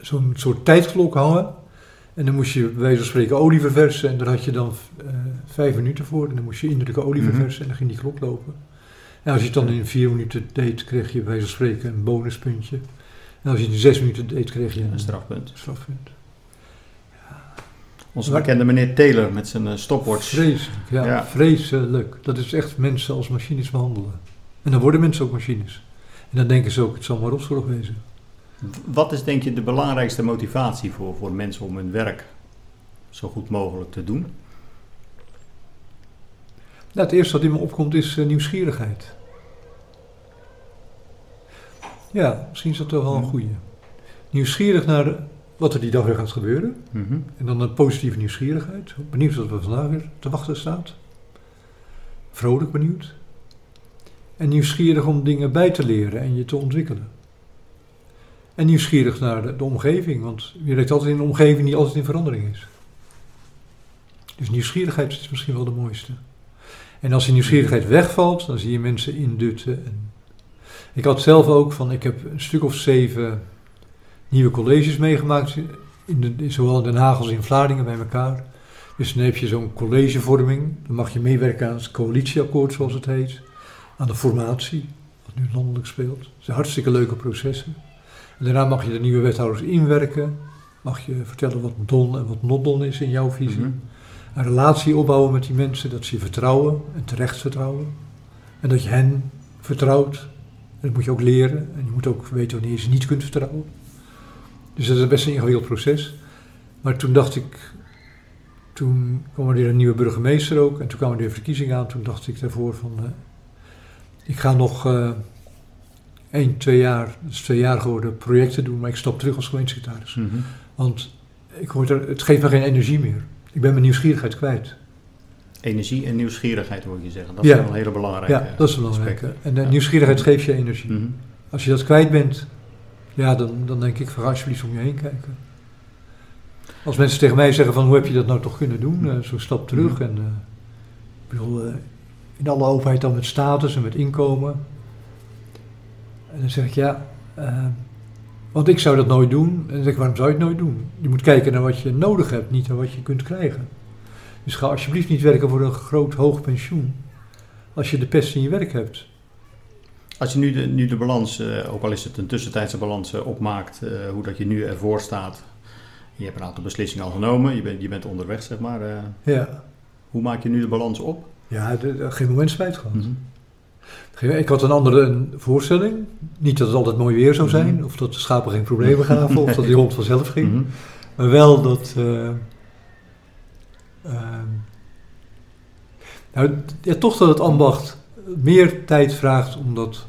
zo'n soort tijdklok hangen. En dan moest je bij wijze van spreken olie verversen. En daar had je dan eh, vijf minuten voor. En dan moest je indrukken olie Mhm. verversen. En dan ging die klok lopen. En als je het dan in vier minuten deed, kreeg je bij wijze van spreken een bonuspuntje. En als je het in zes minuten deed, kreeg je een, Een strafpunt. strafpunt. Onze Maar- bekende meneer Taylor met zijn eh, stopwatch. Vreselijk, ja, Ja. vreselijk. Dat is echt mensen als machines behandelen. En dan worden mensen ook machines. En dan denken ze ook, het zal maar rotzorg wezen. Wat is denk je de belangrijkste motivatie voor, voor mensen om hun werk zo goed mogelijk te doen? Nou, het eerste wat in me opkomt is eh, nieuwsgierigheid. Ja, misschien is dat toch wel een Ja. goede. Nieuwsgierig naar de- wat er die dag weer gaat gebeuren. Mhm. En dan een positieve nieuwsgierigheid. Benieuwd wat er vandaag weer te wachten staat. Vrolijk benieuwd. En nieuwsgierig om dingen bij te leren en je te ontwikkelen. En nieuwsgierig naar de, de omgeving, want je werkt altijd in een omgeving die altijd in verandering is. Dus nieuwsgierigheid is misschien wel de mooiste. En als die nieuwsgierigheid wegvalt, dan zie je mensen indutten. En ik had zelf ook van, ik heb een stuk of zeven nieuwe colleges meegemaakt in zowel in Den Haag als in Vlaardingen bij elkaar. Dus dan heb je zo'n collegevorming. Dan mag je meewerken aan het coalitieakkoord, zoals het heet. Aan de formatie, wat nu landelijk speelt. Dat zijn hartstikke leuke processen. En daarna mag je de nieuwe wethouders inwerken. Mag je vertellen wat don en wat not don is in jouw visie. Mhm. Een relatie opbouwen met die mensen, dat ze je vertrouwen en terecht vertrouwen. En dat je hen vertrouwt. En dat moet je ook leren. En je moet ook weten wanneer je ze niet kunt vertrouwen. Dus dat is best een ingewikkeld proces. Maar toen dacht ik, toen kwam er weer een nieuwe burgemeester ook. En toen kwamen er weer verkiezingen aan. Toen dacht ik daarvoor van, eh, ik ga nog eh één, twee jaar, dat is twee jaar geworden, projecten doen. Maar ik stap terug als gemeentesecretaris. Mhm. Want ik word er, het geeft me geen energie meer. Ik ben mijn nieuwsgierigheid kwijt. Energie en nieuwsgierigheid moet je zeggen. Dat Ja. zijn wel hele belangrijke Ja, dat is belangrijk. En de Ja. nieuwsgierigheid geeft je energie. Mhm. Als je dat kwijt bent, ja, dan, dan denk ik, ga alsjeblieft om je heen kijken. Als mensen tegen mij zeggen van, hoe heb je dat nou toch kunnen doen? Eh, Zo'n stap terug. Mhm. En, eh, ik bedoel, eh, in alle overheid dan met status en met inkomen. En dan zeg ik, ja, eh, want ik zou dat nooit doen. En dan zeg ik, waarom zou je het nooit doen? Je moet kijken naar wat je nodig hebt, niet naar wat je kunt krijgen. Dus ga alsjeblieft niet werken voor een groot hoog pensioen. Als je de pest in je werk hebt. Als je nu de, nu de balans, eh, ook al is het een tussentijdse balans, eh, opmaakt, eh, hoe dat je nu ervoor staat. Je hebt een aantal beslissingen al genomen, je bent, je bent onderweg, zeg maar. Ja, hoe maak je nu de balans op? ja de- de- geen moment spijt gehad. Mhm. Ik had een andere voorstelling. Niet dat het altijd mooi weer zou zijn, Mhm. of dat de schapen geen problemen gaven, of dat die hond vanzelf ging. Mhm. Maar wel dat. eh, ehm, nou, ja, toch dat het ambacht meer tijd vraagt om dat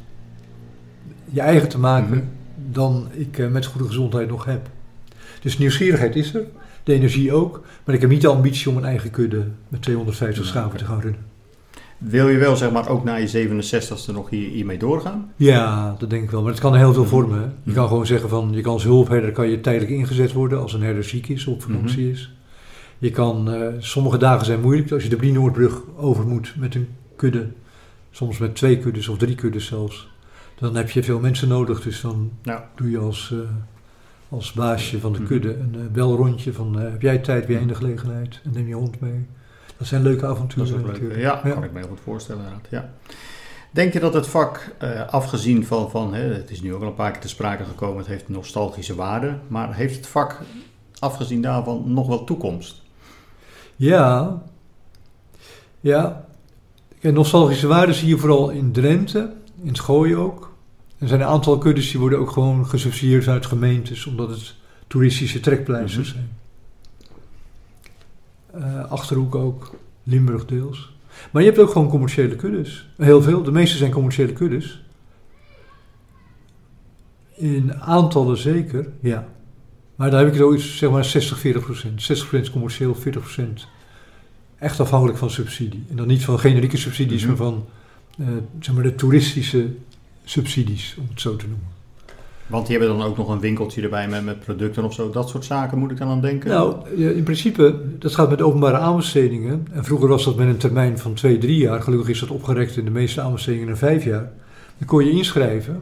je eigen te maken Mhm. dan ik eh, met goede gezondheid nog heb. Dus nieuwsgierigheid is er, de energie ook, maar ik heb niet de ambitie om een eigen kudde met 250 Ja, schapen te gaan runnen. Wil je wel zeg maar ook na je 67ste nog hier, hiermee doorgaan? Ja, dat denk ik wel, maar het kan heel veel vormen. Hè. Je Mhm. kan gewoon zeggen van, je kan als hulpherder kan je tijdelijk ingezet worden als een herder ziek is of op vakantie Mhm. is. Je kan, eh, sommige dagen zijn moeilijk, als je de Brienoordbrug over moet met een kudde, soms met twee kuddes of drie kuddes zelfs, dan heb je veel mensen nodig, dus dan Ja. doe je als, eh, als baasje van de Mhm. kudde een eh, belrondje van, heb jij tijd, jij in de gelegenheid en neem je hond mee. Dat zijn leuke Dat avonturen is ook leuk. natuurlijk. Ja, kan ik me heel goed voorstellen inderdaad. Ja. Denk je dat het vak, eh, afgezien van, van hè, het is nu ook al een paar keer te sprake gekomen, het heeft nostalgische waarde, maar heeft het vak, afgezien daarvan, nog wel toekomst? Ja, ja. Kijk, nostalgische waarden zie je vooral in Drenthe, in Gooi ook. Er zijn een aantal kuddes die worden ook gewoon gesubsidieerd uit gemeentes, omdat het toeristische trekpleisters Mhm. zijn. Eh, Achterhoek ook, Limburg deels. Maar je hebt ook gewoon commerciële kuddes. Heel veel, de meeste zijn commerciële kuddes. In aantallen zeker, ja. Maar daar heb ik zoiets, zeg maar 60, 40 procent. 60 procent commercieel, 40 procent echt afhankelijk van subsidie. En dan niet van generieke subsidies, Mhm. maar van eh, zeg maar de toeristische subsidies, om het zo te noemen. Want die hebben dan ook nog een winkeltje erbij met, met producten of zo. Dat soort zaken moet ik dan aan denken. Nou, in principe, dat gaat met openbare aanbestedingen. En vroeger was dat met een termijn van twee, drie jaar. Gelukkig is dat opgerekt in de meeste aanbestedingen naar vijf jaar. Dan kon je inschrijven.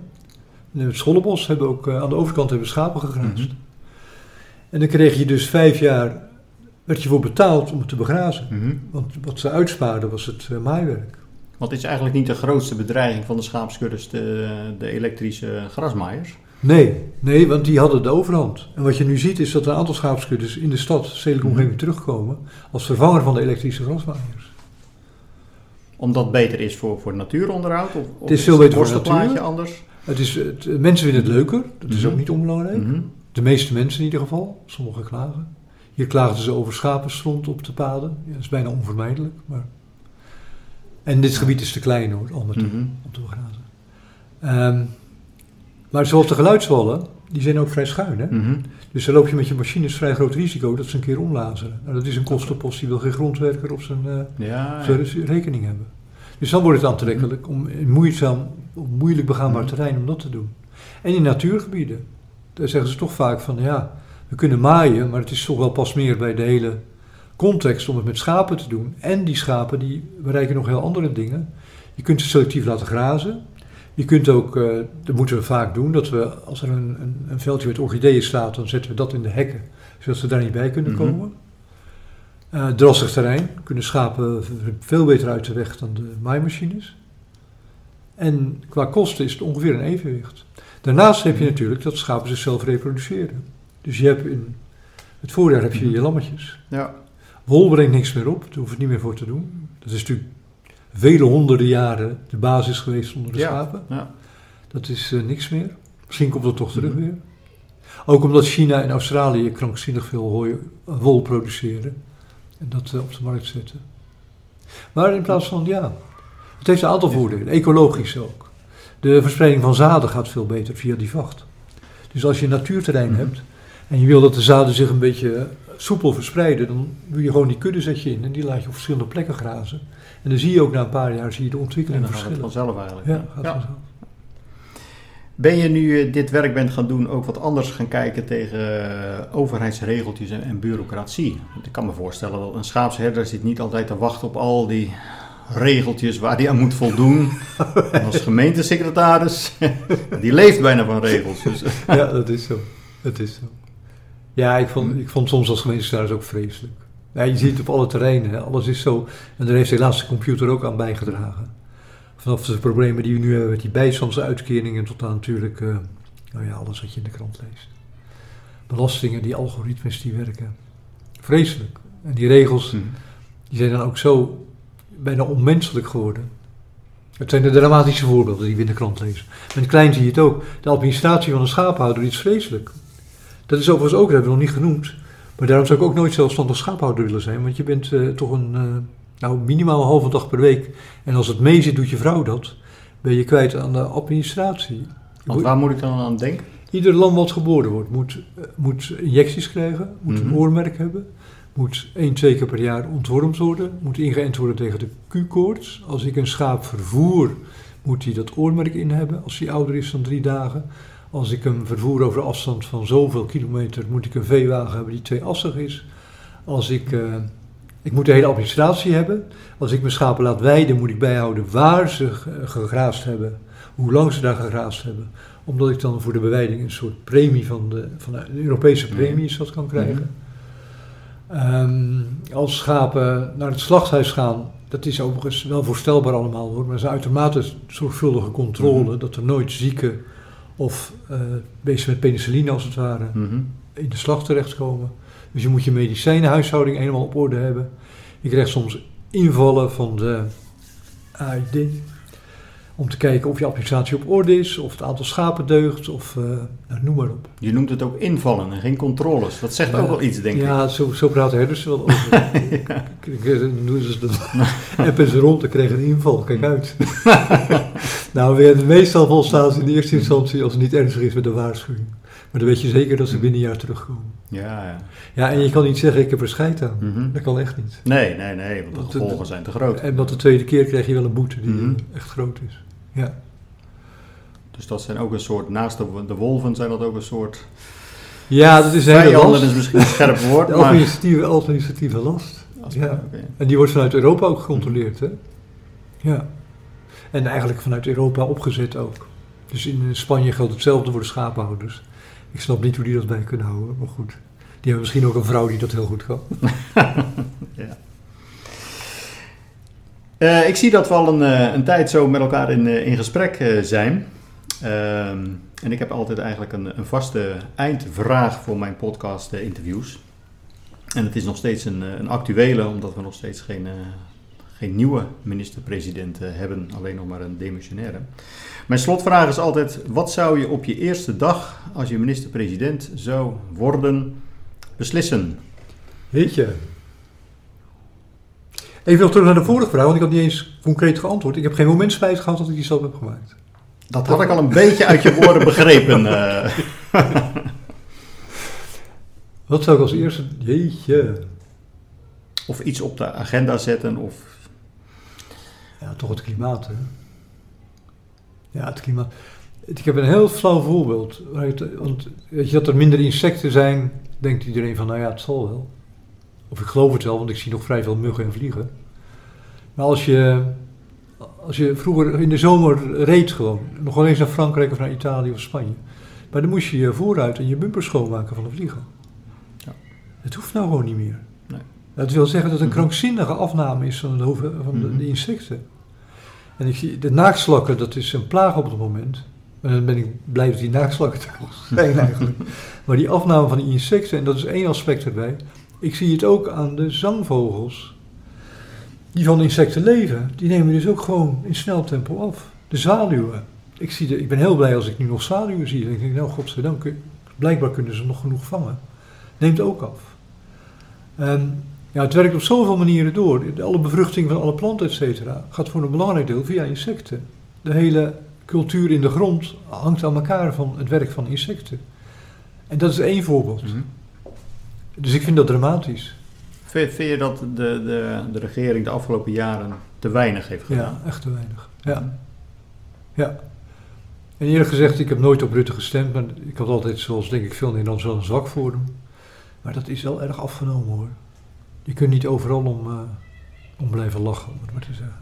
En in het Schollenbos hebben ook eh, aan de overkant hebben schapen gegraasd. Mhm. En dan kreeg je dus vijf jaar, werd je voor betaald om het te begrazen. Mhm. Want wat ze uitspaarden was het eh, maaiwerk. Want het is eigenlijk niet de grootste bedreiging van de schaapskuddes, de, de elektrische grasmaaiers. Nee, nee, want die hadden de overhand. En wat je nu ziet is dat een aantal schaapskuddes in de stad, stedelijke Mhm. omgeving, terugkomen als vervanger van de elektrische grasmaaiers. Omdat het beter is voor, voor natuuronderhoud? Of, of is veel beter voor natuur. anders? Het is, het, mensen vinden het leuker, dat is Mhm. ook niet onbelangrijk. Mhm. De meeste mensen in ieder geval, sommigen klagen. Hier klaagden ze over schapenstront op de paden. Ja, dat is bijna onvermijdelijk. Maar... En dit gebied is te klein hoor, al met Mhm. om te begrazen. Ehm, maar zoals de geluidswallen, die zijn ook vrij schuin. Hè? Mhm. Dus dan loop je met je machines vrij groot risico dat ze een keer omlazeren. Nou, dat is een kostenpost, die wil geen grondwerker op zijn, eh, Ja, op zijn rekening hebben. Dus dan wordt het aantrekkelijk om in moeizaam, op moeilijk begaanbaar Mhm. terrein om dat te doen. En in natuurgebieden, daar zeggen ze toch vaak van ja, we kunnen maaien, maar het is toch wel pas meer bij de hele context om het met schapen te doen. En die schapen die bereiken nog heel andere dingen. Je kunt ze selectief laten grazen. Je kunt ook, eh, dat moeten we vaak doen, dat we als er een, een, een veldje met orchideeën staat, dan zetten we dat in de hekken, zodat ze daar niet bij kunnen Mhm. komen. Eh drassig terrein kunnen schapen veel beter uit de weg dan de maaimachines. En qua kosten is het ongeveer een evenwicht. Daarnaast heb je natuurlijk dat schapen zichzelf reproduceren. Dus je hebt in het voorjaar heb je je lammetjes. ja. Wol brengt niks meer op, daar hoef je het niet meer voor te doen. Dat is natuurlijk vele honderden jaren de basis geweest onder de Ja. schapen. ja. Dat is eh, niks meer. Misschien komt dat toch terug Mhm. weer. Ook omdat China en Australië krankzinnig veel hooi- wol produceren. En dat eh, op de markt zetten. Maar in plaats van, ja, het heeft een aantal voordelen. Ecologisch ook. De verspreiding van zaden gaat veel beter via die vacht. Dus als je een natuurterrein Mhm. hebt en je wil dat de zaden zich een beetje eh, soepel verspreiden, dan doe je gewoon die kudde zet je in en die laat je op verschillende plekken grazen. En dan zie je ook na een paar jaar zie je de ontwikkeling dan gaat het verschillen. vanzelf eigenlijk. Ja, gaat Ja. vanzelf. Ben je nu je dit werk bent gaan doen ook wat anders gaan kijken tegen eh, overheidsregeltjes en, en bureaucratie? Want ik kan me voorstellen dat een schaapsherder zit niet altijd te wachten op al die regeltjes waar hij aan moet voldoen. En als gemeentesecretaris, die leeft bijna van regels. Dus, Ja, dat is zo. Dat is zo. Ja, ik vond, ik vond soms als gemeentesecretaris ook vreselijk. Ja, je ziet het op alle terreinen, alles is zo. En daar heeft helaas de computer ook aan bijgedragen. Vanaf de problemen die we nu hebben met die bijstandsuitkeringen tot aan natuurlijk, eh, nou ja, alles wat je in de krant leest. Belastingen, die algoritmes die werken. Vreselijk. En die regels, die zijn dan ook zo bijna onmenselijk geworden. Het zijn de dramatische voorbeelden die we in de krant lezen. Met klein zie je het ook. De administratie van een schaaphouder is vreselijk. Dat is overigens ook, dat hebben we nog niet genoemd. Maar daarom zou ik ook nooit zelfstandig schaaphouder willen zijn. Want je bent eh, toch een, eh, nou minimaal een halve dag per week. En als het mee zit, doet je vrouw dat. Ben je kwijt aan de administratie. Want waar moet ik dan aan denken? Ieder lam wat geboren wordt moet, eh, moet injecties krijgen, moet Mhm. een oormerk hebben, moet één, twee keer per jaar ontwormd worden, moet ingeënt worden tegen de Q-koorts. Als ik een schaap vervoer, moet hij dat oormerk in hebben als hij ouder is dan drie dagen. Als ik hem vervoer over afstand van zoveel kilometer, moet ik een veewagen hebben die tweeassig is. Als ik, eh, ik moet de hele administratie hebben. Als ik mijn schapen laat weiden, moet ik bijhouden waar ze ge- gegraasd hebben, hoe lang ze daar gegraasd hebben omdat ik dan voor de bewijding een soort premie van de, van de Europese premie is dat kan krijgen. Ehm, als schapen naar het slachthuis gaan, dat is overigens wel voorstelbaar allemaal hoor, maar een uitermate zorgvuldige controle Mhm. dat er nooit zieken of beesten met penicilline als het ware Mhm. in de slag terechtkomen. Dus je moet je medicijnenhuishouding helemaal op orde hebben. Je krijgt soms invallen van de AID. Om te kijken of je applicatie op orde is, of het aantal schapen deugt, of eh, nou, noem maar op. Je noemt het ook invallen en geen controles. Dat zegt ook Ja. wel iets, denk ik. ja, zo, zo praten herders wel over. Doen ze de ze rond en kregen een inval. Kijk uit. nou, weer, meestal volstaan in de eerste instantie als het niet ernstig is met een waarschuwing. Maar dan weet je zeker dat ze binnen een jaar terugkomen. Ja, ja. Ja, en je kan niet zeggen ik heb er scheid aan. Mhm. Dat kan echt niet. Nee, nee, nee, want de gevolgen zijn te groot. En wat de tweede keer krijg je wel een boete die Mhm. echt groot is. Ja. Dus dat zijn ook een soort, naast de, de wolven zijn dat ook een soort... ja, dat is een hele last. is misschien een scherp woord, De maar... administratieve, last. Ja. En die wordt vanuit Europa ook gecontroleerd, hè? Ja. En eigenlijk vanuit Europa opgezet ook. Dus in Spanje geldt hetzelfde voor de schapenhouders. Ik snap niet hoe die dat bij kunnen houden, maar goed. Die hebben misschien ook een vrouw die dat heel goed kan. Ja. Eh, ik zie dat we al een, eh, een tijd zo met elkaar in, eh, in gesprek zijn. Ehm, en ik heb altijd eigenlijk een, een vaste eindvraag voor mijn podcast-interviews. en het is nog steeds een, een actuele, omdat we nog steeds geen, geen nieuwe minister-president hebben, alleen nog maar een demissionaire. Mijn slotvraag is altijd: wat zou je op je eerste dag, als je minister-president zou worden, beslissen? Weet je. Even nog terug naar de vorige vraag, want ik had niet eens concreet geantwoord. Ik heb geen moment spijt gehad dat ik die zelf heb gemaakt. Dat had ik al een beetje uit je woorden begrepen. eh. Wat zou ik als eerste... Jeetje. of iets op de agenda zetten. Of... Ja, toch het klimaat, hè? Ja, het klimaat. Ik heb een heel flauw voorbeeld. Want weet je dat er minder insecten zijn, denkt iedereen van, nou ja, het zal wel. Of ik geloof het wel, want ik zie nog vrij veel muggen en vliegen. Maar als je, als je vroeger in de zomer reed gewoon, nog wel eens naar Frankrijk of naar Italië of Spanje. Maar dan moest je je vooruit en je bumper schoonmaken van de vliegen. Ja. Het hoeft nou gewoon niet meer. Nee. Dat wil zeggen dat het een Mhm. krankzinnige afname is van de, van de, Mhm. de insecten. En ik zie, de naaktslakken, dat is een plaag op het moment. En dan ben ik blij dat die naaktslakken er zijn eigenlijk. Maar die afname van die insecten, en dat is één aspect erbij. Ik zie het ook aan de zangvogels. Die van insecten leven, die nemen dus ook gewoon in snel tempo af. De zwaluwen. Ik, zie de, ik ben heel blij als ik nu nog zwaluwen zie. Dan denk ik, nou godzijdank, blijkbaar kunnen ze nog genoeg vangen. Neemt ook af. En ja, het werkt op zoveel manieren door. Alle bevruchting van alle planten, et cetera, gaat voor een belangrijk deel via insecten. De hele cultuur in de grond hangt aan elkaar van het werk van insecten. En dat is één voorbeeld. Mhm. Dus ik vind dat dramatisch. Vind, vind je dat de, de, de regering de afgelopen jaren te weinig heeft gedaan? Ja, echt te weinig. Ja. ja. En eerlijk gezegd, ik heb nooit op Rutte gestemd, maar ik had altijd, zoals denk ik veel Nederlanders, wel een zwak voor hem. Maar dat is wel erg afgenomen hoor. Je kunt niet overal om, eh, om blijven lachen, om het maar te zeggen.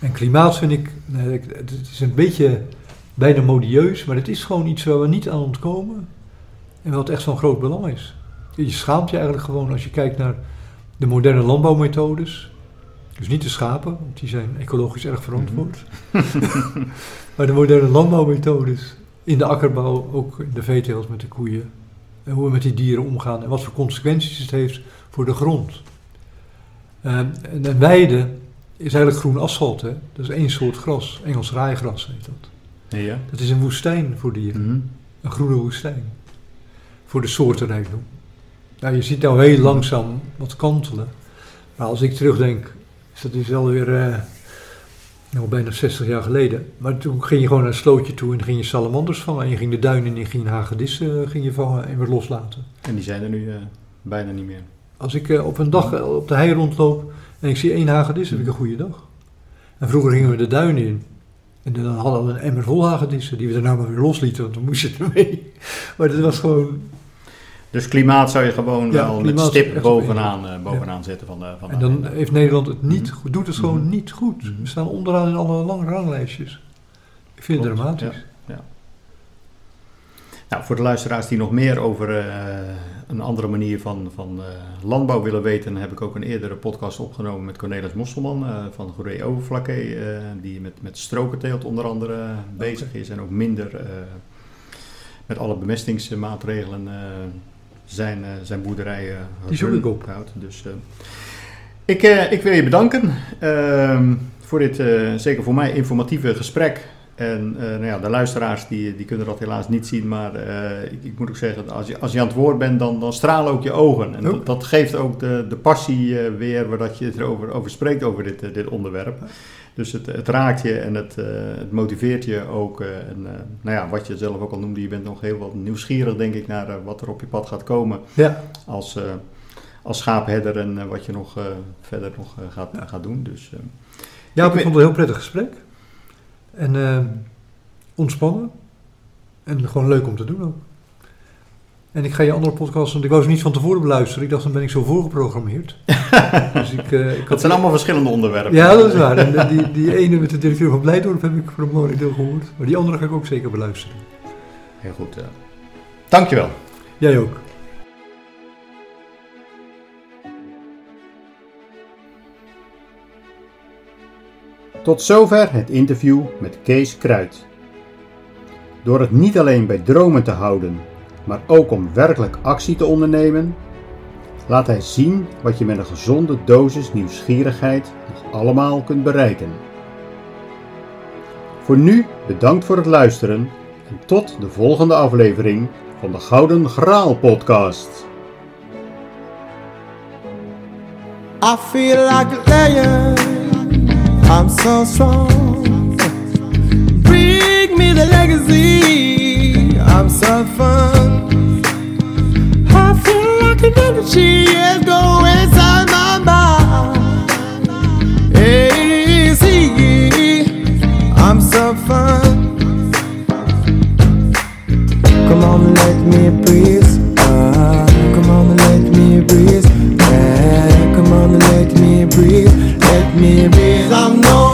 En klimaat vind ik, het is een beetje bijna modieus, maar het is gewoon iets waar we niet aan ontkomen. En wat echt van groot belang is. Je schaamt je eigenlijk gewoon als je kijkt naar de moderne landbouwmethodes. Dus niet de schapen, want die zijn ecologisch erg verantwoord. maar de moderne landbouwmethodes in de akkerbouw, ook in de veeteelt met de koeien. En hoe we met die dieren omgaan en wat voor consequenties het heeft voor de grond. Ehm, en een weide is eigenlijk groen asfalt. Hè? Dat is één soort gras, Engels raaigras heet dat. Ja. Dat is een woestijn voor dieren. Mhm. Een groene woestijn. Voor de soortenrijkdom. Nou, je ziet nou heel langzaam wat kantelen. Maar als ik terugdenk, is dat dus wel weer... eh, Nou, bijna 60 jaar geleden. Maar toen ging je gewoon naar een slootje toe en ging je salamanders vangen. En je ging de duinen in en ging hagedissen ging je vangen en weer loslaten. En die zijn er nu uh, bijna niet meer. Als ik uh, op een dag uh, op de hei rondloop en ik zie één hagedis, heb ik een goede dag. En vroeger gingen we de duinen in. En dan hadden we een emmer vol hagedissen die we daarna maar weer loslieten, want dan moest je ermee. Maar dat was gewoon... Dus klimaat zou je gewoon ja, wel met stip bovenaan, uh, bovenaan ja. zetten van de van En dan heeft Nederland het niet mm goed, doet het gewoon mm niet goed. We staan onderaan in alle lange ranglijstjes. Ik vind Klopt, het dramatisch. Ja, nou, voor de luisteraars die nog meer over uh, een andere manier van, van uh, landbouw willen weten, heb ik ook een eerdere podcast opgenomen met Cornelis Mosselman uh, van Goeree Overflakke, die met, met strokenteelt onder andere bezig is en ook minder met alle bemestingsmaatregelen zijn, zijn boerderijen Die zoek ik op. Houdt. Dus ik, ik wil je bedanken ehm, voor dit, zeker voor mij, informatieve gesprek. En uh, nou ja, de luisteraars die, die kunnen dat helaas niet zien, maar uh, ik, ik, moet ook zeggen, als je, als je aan het woord bent, dan, dan stralen ook je ogen. En dat, dat, geeft ook de, de passie uh, weer, waar dat je erover over spreekt, over dit, dit onderwerp. Dus het, het raakt je en het, het motiveert je ook. en nou ja, wat je zelf ook al noemde, je bent nog heel wat nieuwsgierig, denk ik, naar wat er op je pad gaat komen. Ja. Als, als schaapherder en wat je nog verder nog gaat, ja. gaat doen. Dus, ja, ik, ik vond het een heel prettig gesprek. En uh, ontspannen. En gewoon leuk om te doen ook. En ik ga je andere podcasts, want ik wou ze niet van tevoren beluisteren. Ik dacht, dan ben ik zo voorgeprogrammeerd. dus ik, uh, ik het zijn allemaal verschillende onderwerpen. Ja, dat is waar. En die, die ene met de directeur van Blijdorp heb ik voor een mooi deel gehoord. Maar die andere ga ik ook zeker beluisteren. Heel goed. Dankjewel. Jij ook. Tot zover het interview met Kees Kruid. Door het niet alleen bij dromen te houden, maar ook om werkelijk actie te ondernemen, laat hij zien wat je met een gezonde dosis nieuwsgierigheid nog allemaal kunt bereiken. Voor nu bedankt voor het luisteren en tot de volgende aflevering van de Gouden Graal podcast. I. I'm so strong. Bring me the legacy. I'm so fun. I feel like an energy is going inside my mind. Easy. I'm so fun. me rhythm, no